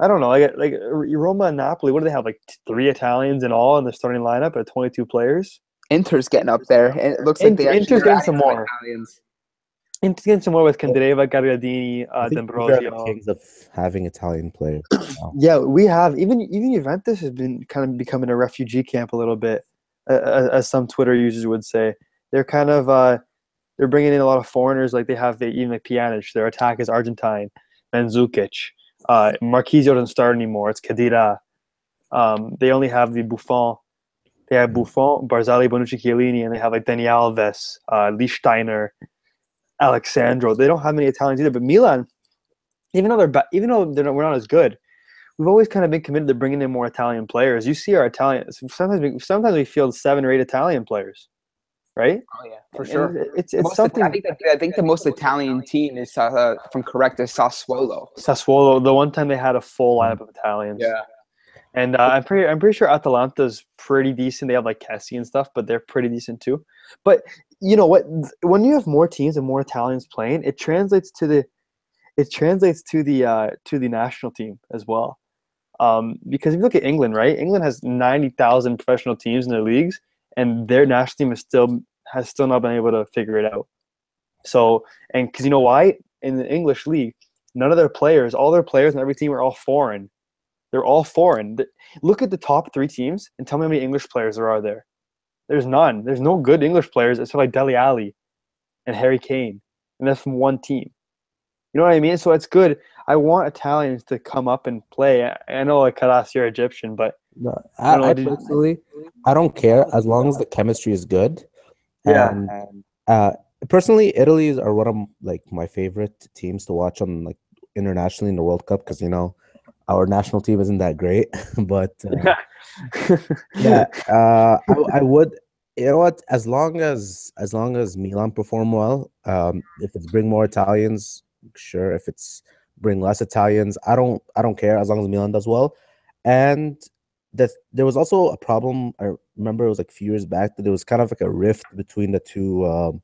I don't know. Like like Roma and Napoli, what do they have? Like three Italians in all in the starting lineup at 22 players. Inter's getting up there, and it looks like Int- they actually Inter's getting some more. Italians. And getting some more with Candreva, Gagliardini, I uh, think these are the D'Ambrosio. kings of having Italian players. now. Yeah, we have even even Juventus has been kind of becoming a refugee camp a little bit, as, as some Twitter users would say. They're kind of uh, they're bringing in a lot of foreigners. Like they have the, even like Pjanic. Their attack is Argentine, Mandzukic. Uh, Marchisio doesn't start anymore. It's Khedira. Um, they only have the Buffon. They have Buffon, Barzagli, Bonucci, Chiellini, and they have like Dani Alves, uh, Lichtsteiner, Alexandro. They don't have many Italians either. But Milan, even though they're ba- even though they're not, we're not as good, we've always kind of been committed to bringing in more Italian players. You see our Italian sometimes we, sometimes we field seven or eight Italian players, right? Oh yeah, for And sure. It's it's most- something. I think that, I think the most Italian team is, uh, from correct, is Sassuolo. Sassuolo, the one time they had a full lineup of Italians. Yeah. And uh, I'm pretty, I'm pretty sure Atalanta's pretty decent. They have like Kessie and stuff, but they're pretty decent too. But you know what? When you have more teams and more Italians playing, it translates to the, it translates to the uh, to the national team as well. Um, because if you look at England, right? England has ninety thousand professional teams in their leagues, and their national team is still has still not been able to figure it out. So, and because you know why? In the English league, none of their players, all their players and every team are all foreign. They're all foreign. Look at the top three teams and tell me how many English players there are there. There's none. There's no good English players except like Dele Alli and Harry Kane, and that's from one team. You know what I mean? So it's good. I want Italians to come up and play. I- I know like Karas, you're Egyptian, but No, I I, don't know, I personally, I don't care as long as the chemistry is good. Yeah. And, uh, personally, Italy are one of like my favorite teams to watch on like internationally in the World Cup because you know our national team isn't that great, but uh, yeah, uh, I, I would. You know what? As long as as long as Milan perform well, um, if it's bring more Italians, sure. If it's bring less Italians, I don't I don't care as long as Milan does well. And that there was also a problem. I remember it was like a few years back that there was kind of like a rift between the two, um,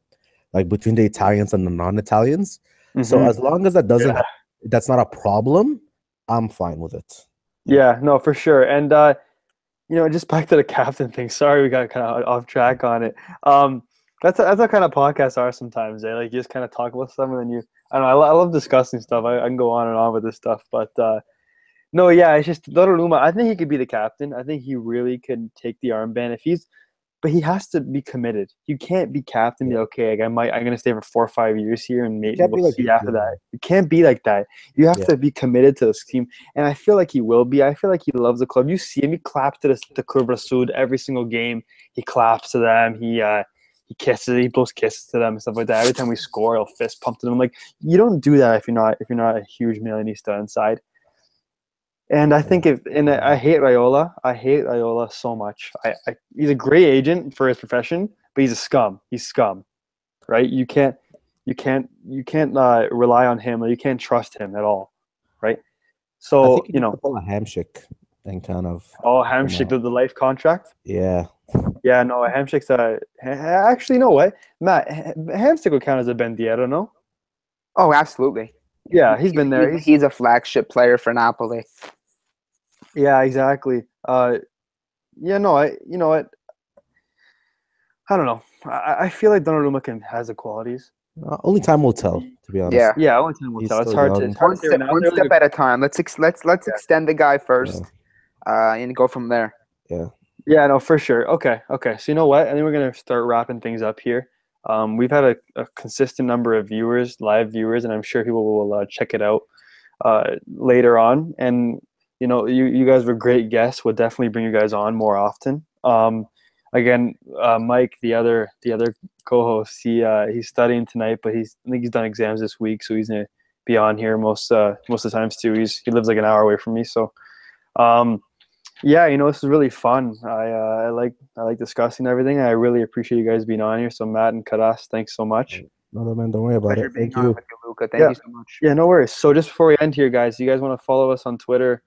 like between the Italians and the non-Italians. So Mhm. as long as that doesn't, Yeah. that's not a problem, I'm fine with it. Yeah, no, for sure. And uh, you know, just back to the captain thing. Sorry, we got kind of off track on it. Um, that's that's what kind of podcasts are sometimes. Eh? Like you just kind of talk about stuff and then you. I don't know. I, lo- I love discussing stuff. I, I can go on and on with this stuff, but uh, no, yeah, it's just Donnarumma. I think he could be the captain. I think he really could take the armband if he's. But he has to be committed. You can't be captain. and Be okay. Like I might. I'm gonna stay for four or five years here, and maybe we'll like see that, after that. You can't be like that. You have Yeah. to be committed to this team and I feel like he will be. I feel like he loves the club. You see him; he claps to the to Curva Sud every single game. He claps to them. He uh, he kisses. He blows kisses to them and stuff like that. Every time we score, he'll fist pump to them. Like you don't do that if you're not if you're not a huge Milanista inside. And I think if and I hate Raiola. I hate Raiola so much. I, I he's a great agent for his profession, but he's a scum. He's scum, right? You can't you can't you can't uh, rely on him or you can't trust him at all, right? So you know, to pull a Hamsik and kind of Oh, Hamsik know. to the life contract. yeah. Yeah, no, a Hamsik's a. ha- Actually, no way. Matt? ha- Hamsik would count as a Bendietto, no? Oh, absolutely. Yeah, he's been there. He's, He's, he's a flagship player for Napoli. yeah, exactly. Uh, yeah, no, I. You know what? I don't know. I, I feel like Donnarumma can has the qualities. Uh, only time will tell, to be honest. Yeah. Yeah, only time will He's tell. It's hard to. It's hard One to say step, one step like- at a time. Let's ex- let's let's extend the guy first, uh, and go from there. Yeah, no, for sure. Okay, okay. So you know what? I think we're gonna start wrapping things up here. Um, we've had a, a consistent number of viewers, live viewers, and I'm sure people will uh, check it out uh, later on. And you know, you you guys were great guests. We'll definitely bring you guys on more often. Um, again, uh, Mike, the other the other co-host, he uh, he's studying tonight, but he's I think he's done exams this week, so he's gonna be on here most uh, most of the times too. He's he lives like an hour away from me, so. Um, yeah, you know, this is really fun. I uh, I like I like discussing everything. I really appreciate you guys being on here. So Matt and Karas, thanks so much. No, no, man, don't worry about Pleasure it. Thank you. you, Luca. Thank Yeah. you so much. Yeah, no worries. So just before we end here, guys, you guys want to follow us on Twitter?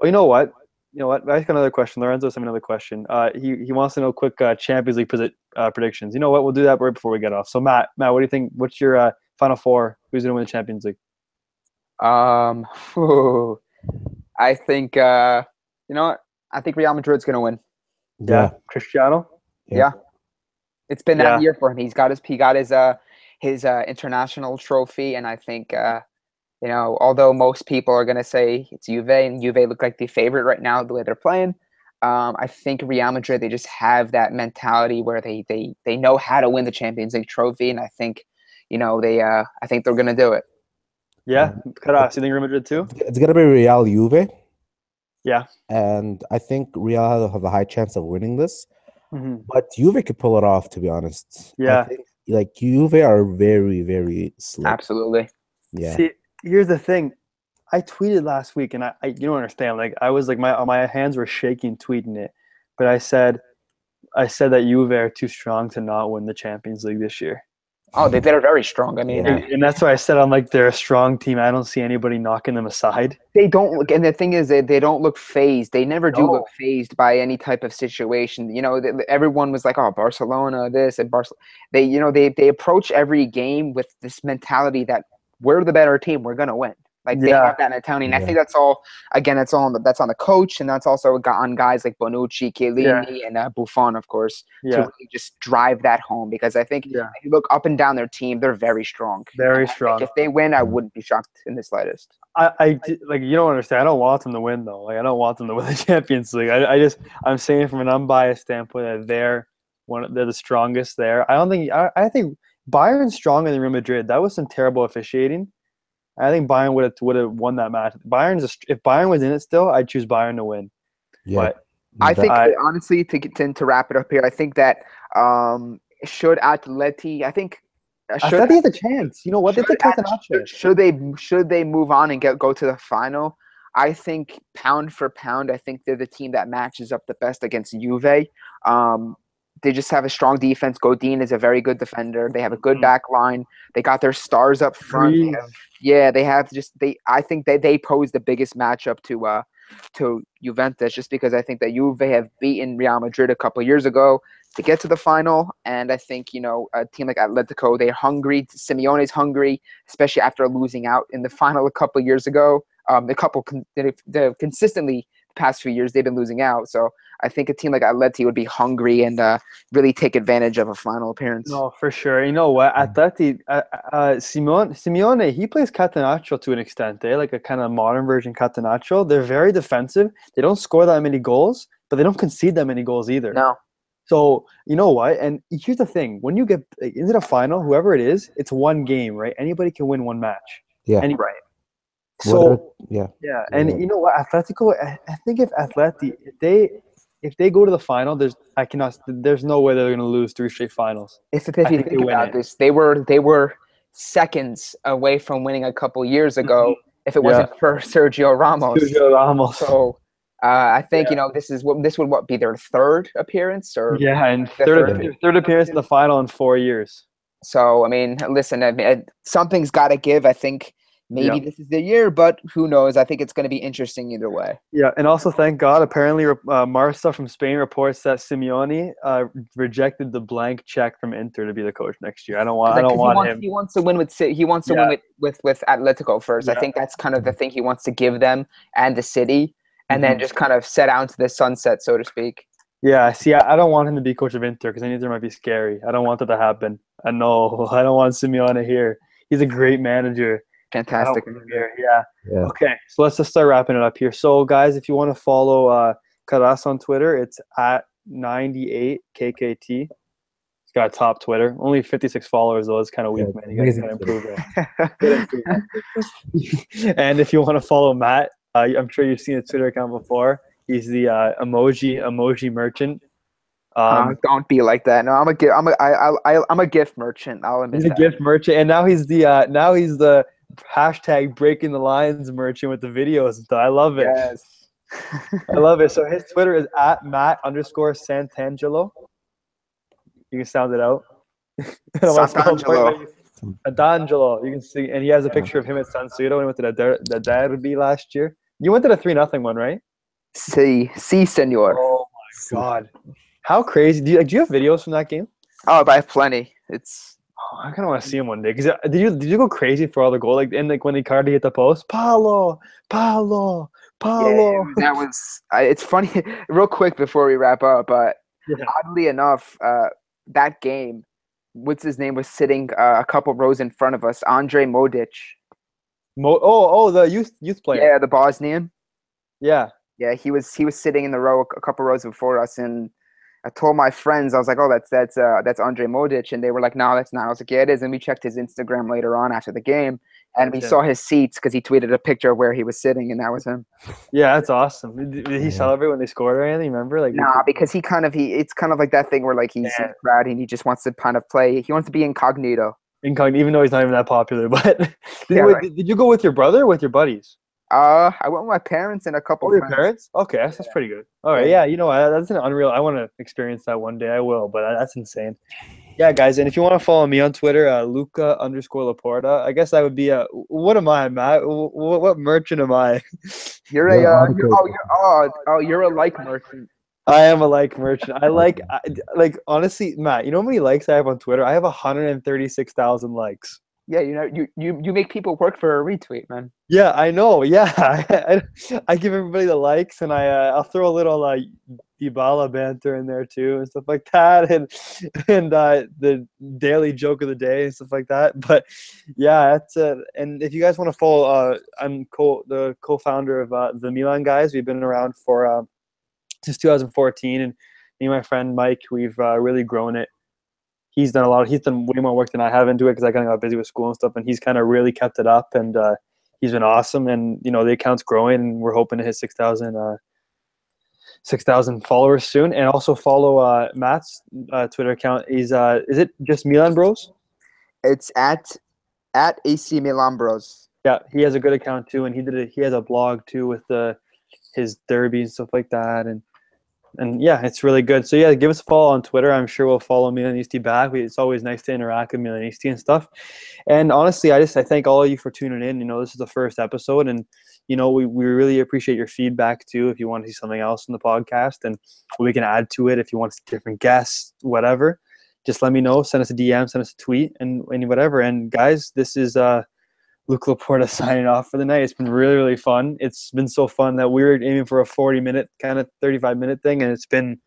Oh, you know what? You know what? I got another question. Lorenzo's having another question. Uh, he he wants to know quick uh, Champions League predi- uh, predictions. You know what? We'll do that right before we get off. So Matt, Matt, what do you think? What's your uh, final four? Who's gonna win the Champions League? Um, whew. I think uh, you know what? I think Real Madrid's gonna win. Yeah. Cristiano. Yeah. It's been Yeah. that year for him. He's got his he got his uh his uh international trophy, and I think uh you know although most people are gonna say it's Juve and Juve look like the favorite right now the way they're playing. Um, I think Real Madrid they just have that mentality where they they they know how to win the Champions League trophy, and I think you know they uh I think they're gonna do it. Yeah, Karas. You think Real Madrid too? It's gonna be Real Juve. Yeah. And I think Real have a high chance of winning this. hmm But Juve could pull it off, to be honest. I Yeah. think, like Juve are very, very slick. Absolutely. Yeah. See, here's the thing. I tweeted last week, and I, I you don't understand. Like I was like my my hands were shaking tweeting it, but I said, I said that Juve are too strong to not win the Champions League this year, Oh, they mm. they're very strong. I mean, Yeah. and, uh, and that's why I said I'm like they're a strong team. I don't see anybody knocking them aside. they don't look and the thing is they, they don't look phased they never do No. look phased by any type of situation you know th- th- everyone was like oh barcelona this and barcelona they you know they they approach every game with this mentality that we're the better team we're gonna win like they Yeah. have that mentality and i think that's all again that's all on the, that's on the coach and that's also on guys like bonucci Chiellini, and uh, buffon of course to really just drive that home because i think yeah, if you look up and down their team they're very strong very strong. if they win i wouldn't be shocked in the slightest I, I like you don't understand. I don't want them to win though. Like I don't want them to win the Champions League. I, I just I'm saying from an unbiased standpoint that they're one they're the strongest there. I don't think I, I think Bayern's stronger than Real Madrid. That was some terrible officiating. I think Bayern would have would have won that match. Bayern's a, if Bayern was in it still, I'd choose Bayern to win. Yeah. But I think I- honestly to get to, to wrap it up here, I think that um should Atleti, I think uh, I should, thought they had the chance. You know what? They should took At- should, should they should they move on and get go to the final? I think pound for pound, I think they're the team that matches up the best against Juve. Um, they just have a strong defense. Godin is a very good defender. They have a good Mhm. back line. They got their stars up front. They have- yeah, they have just they. I think they they pose the biggest matchup to uh to Juventus just because I think that Juve have beaten Real Madrid a couple years ago to get to the final, and I think you know a team like Atletico they're hungry. Simeone's hungry, especially after losing out in the final a couple years ago. Um, the couple con- they've, they've consistently past few years they've been losing out, so I think a team like Atleti would be hungry and uh, really take advantage of a final appearance. No, for sure. You know what? Atleti, uh, uh, Simone, Simeone, he plays Catenaccio to an extent. Eh? Like a kind of modern version Catenaccio. They're very defensive. They don't score that many goals, but they don't concede that many goals either. No, So you know what? And here's the thing: when you get into the final, whoever it is, it's one game, right? Anybody can win one match. Yeah. Any, right. So Whether- yeah. yeah, and Yeah. you know what? Atletico, I, I think if Atleti, if they if they go to the final, there's I cannot. There's no way they're going to lose three straight finals. If, if, if you think they think about it. this, they were they were seconds away from winning a couple years ago. If it Mm-hmm. Yeah. wasn't for Sergio Ramos, Sergio Ramos. so uh, I think Yeah. you know this is what this would what be their third appearance or Yeah, and The third, third- third appearance in the final in four years. so. I mean, listen, I mean, something's got to give. I think maybe Yeah. this is the year, but who knows? I think it's going to be interesting either way. Yeah, and also thank God. Apparently, uh, Marca from Spain reports that Simeone uh, rejected the blank check from Inter to be the coach next year. I don't want. I don't want he wants, him. He wants to win with he wants to Yeah. win with, with with Atletico first. I think that's kind of the thing he wants to give them and the city, and then Mhm. just kind of set out to the sunset, so to speak. Yeah, see, I, I don't want him to be coach of Inter because Inter might be scary. I don't want that to happen. I know. I don't want Simeone here. He's a great manager. I don't Fantastic. want him here. Yeah. Yeah. Okay, so let's just start wrapping it up here. So, guys, if you want to follow uh, Karas on Twitter, it's at 98KKT. He's got a top Twitter. Only 56 followers, though. It's kind of weak, Yeah, man. You guys got to improve it. and if you want to follow Matt, uh, I'm sure you've seen his Twitter account before. He's the uh, emoji emoji merchant. Uh, Um, don't be like that. No, I'm a gift. I'm a I, I, I, I'm a gift merchant. I'll admit he's a gift merchant, and now he's the uh, now he's the hashtag breaking the lines merchant with the videos and stuff. I love it. Yes. I love it. So his Twitter is at Matt underscore Santangelo. You can sound it out. I don't wanna spell it Santangelo. right, Santangelo. You can see, and he has a picture of him at San Siro when he went to the, der- the derby last year. You went to the three nothing one, right? See, see, senor. Oh my god, how crazy! Do you like? Do you have videos from that game? Oh, I have plenty. It's I kind of want to see him one day. Cause uh, did you did you go crazy for all the goal? Like and like when Icardi hit the post, Paulo, Paulo, yeah, Paulo. it- that was. I, it's funny. Real quick before we wrap up, but Yeah. oddly enough, uh, that game, what's his name was sitting uh, a couple rows in front of us. Andre Modic. Mo- oh, oh, the youth youth player. Yeah, the Bosnian. Yeah. Yeah, he was he was sitting in the row a couple rows before us, and I told my friends I was like, "Oh, that's that's uh that's Andre Modic," and they were like, "No, that's not." I was like, "Yeah, it is." And we checked his Instagram later on after the game, and we Gotcha. saw his seats because he tweeted a picture of where he was sitting, and that was him. Yeah, that's awesome. Did, did he Yeah. celebrate when they scored or anything? Remember, like Nah, because he kind of he it's kind of like that thing where like he's in Yeah. the crowd and he just wants to kind of play. He wants to be incognito. incognito, even though he's not even that popular. But did, Yeah, wait, right. did, did you go with your brother or with your buddies? Uh, I went with my parents and a couple. Or your friends. parents? Okay, that's, that's pretty good. All right, yeah, you know that's an unreal. I want to experience that one day. I will, but uh, that's insane. Yeah, guys, and if you want to follow me on Twitter, uh, Luca underscore Laporta. I guess that would be a. What am I, Matt? What, what merchant am I? You're a uh, you're, good. oh you're oh oh you're a like merchant. I am a like merchant. I like, I, like honestly, Matt. You know how many likes I have on Twitter? I have 136 thousand likes. Yeah, you know you you you make people work for a retweet, man. Yeah, I know. Yeah, I, I, I give everybody the likes, and I uh, I'll throw a little uh, Dybala banter in there too, and stuff like that, and and uh, the daily joke of the day and stuff like that. But yeah, that's uh, and if you guys want to follow, uh, I'm co the co-founder of uh, the Milan guys. We've been around for uh, since 2014, and me and my friend Mike, we've uh, really grown it. He's done a lot. He's done way more work than I have into it because I kind of got busy with school and stuff, and he's kind of really kept it up and. Uh, he's been awesome and you know the account's growing and we're hoping to hit 6000 uh 6000 followers soon and also follow uh matt's uh, twitter account is uh is it just milan bros It's at at AC Milan Bros. Yeah, he has a good account too, and he did it. He has a blog too with the his derby and stuff like that, and and yeah, it's really good. So yeah, give us a follow on Twitter. I'm sure we'll follow Milanisti back. We, it's always nice to interact with Milanisti and stuff. And honestly, I just I thank all of you for tuning in. You know, this is the first episode, and you know we, we really appreciate your feedback too. If you want to see something else in the podcast, and we can add to it. If you want different guests, whatever, just let me know. Send us a DM, send us a tweet, and and whatever. And guys, this is uh Luke Laporta signing off for the night. It's been really, really fun. It's been so fun that we were aiming for a 40 minute, kind of 35 minute thing, and it's been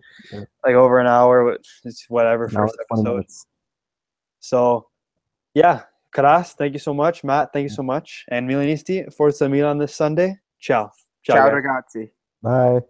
like over an hour. Which it's whatever, first episode. So, yeah, Karas, thank you so much. Matt, thank you so much. And Milanisti, Forza Milan this Sunday. Ciao. Ciao, Ciao ragazzi. Bye.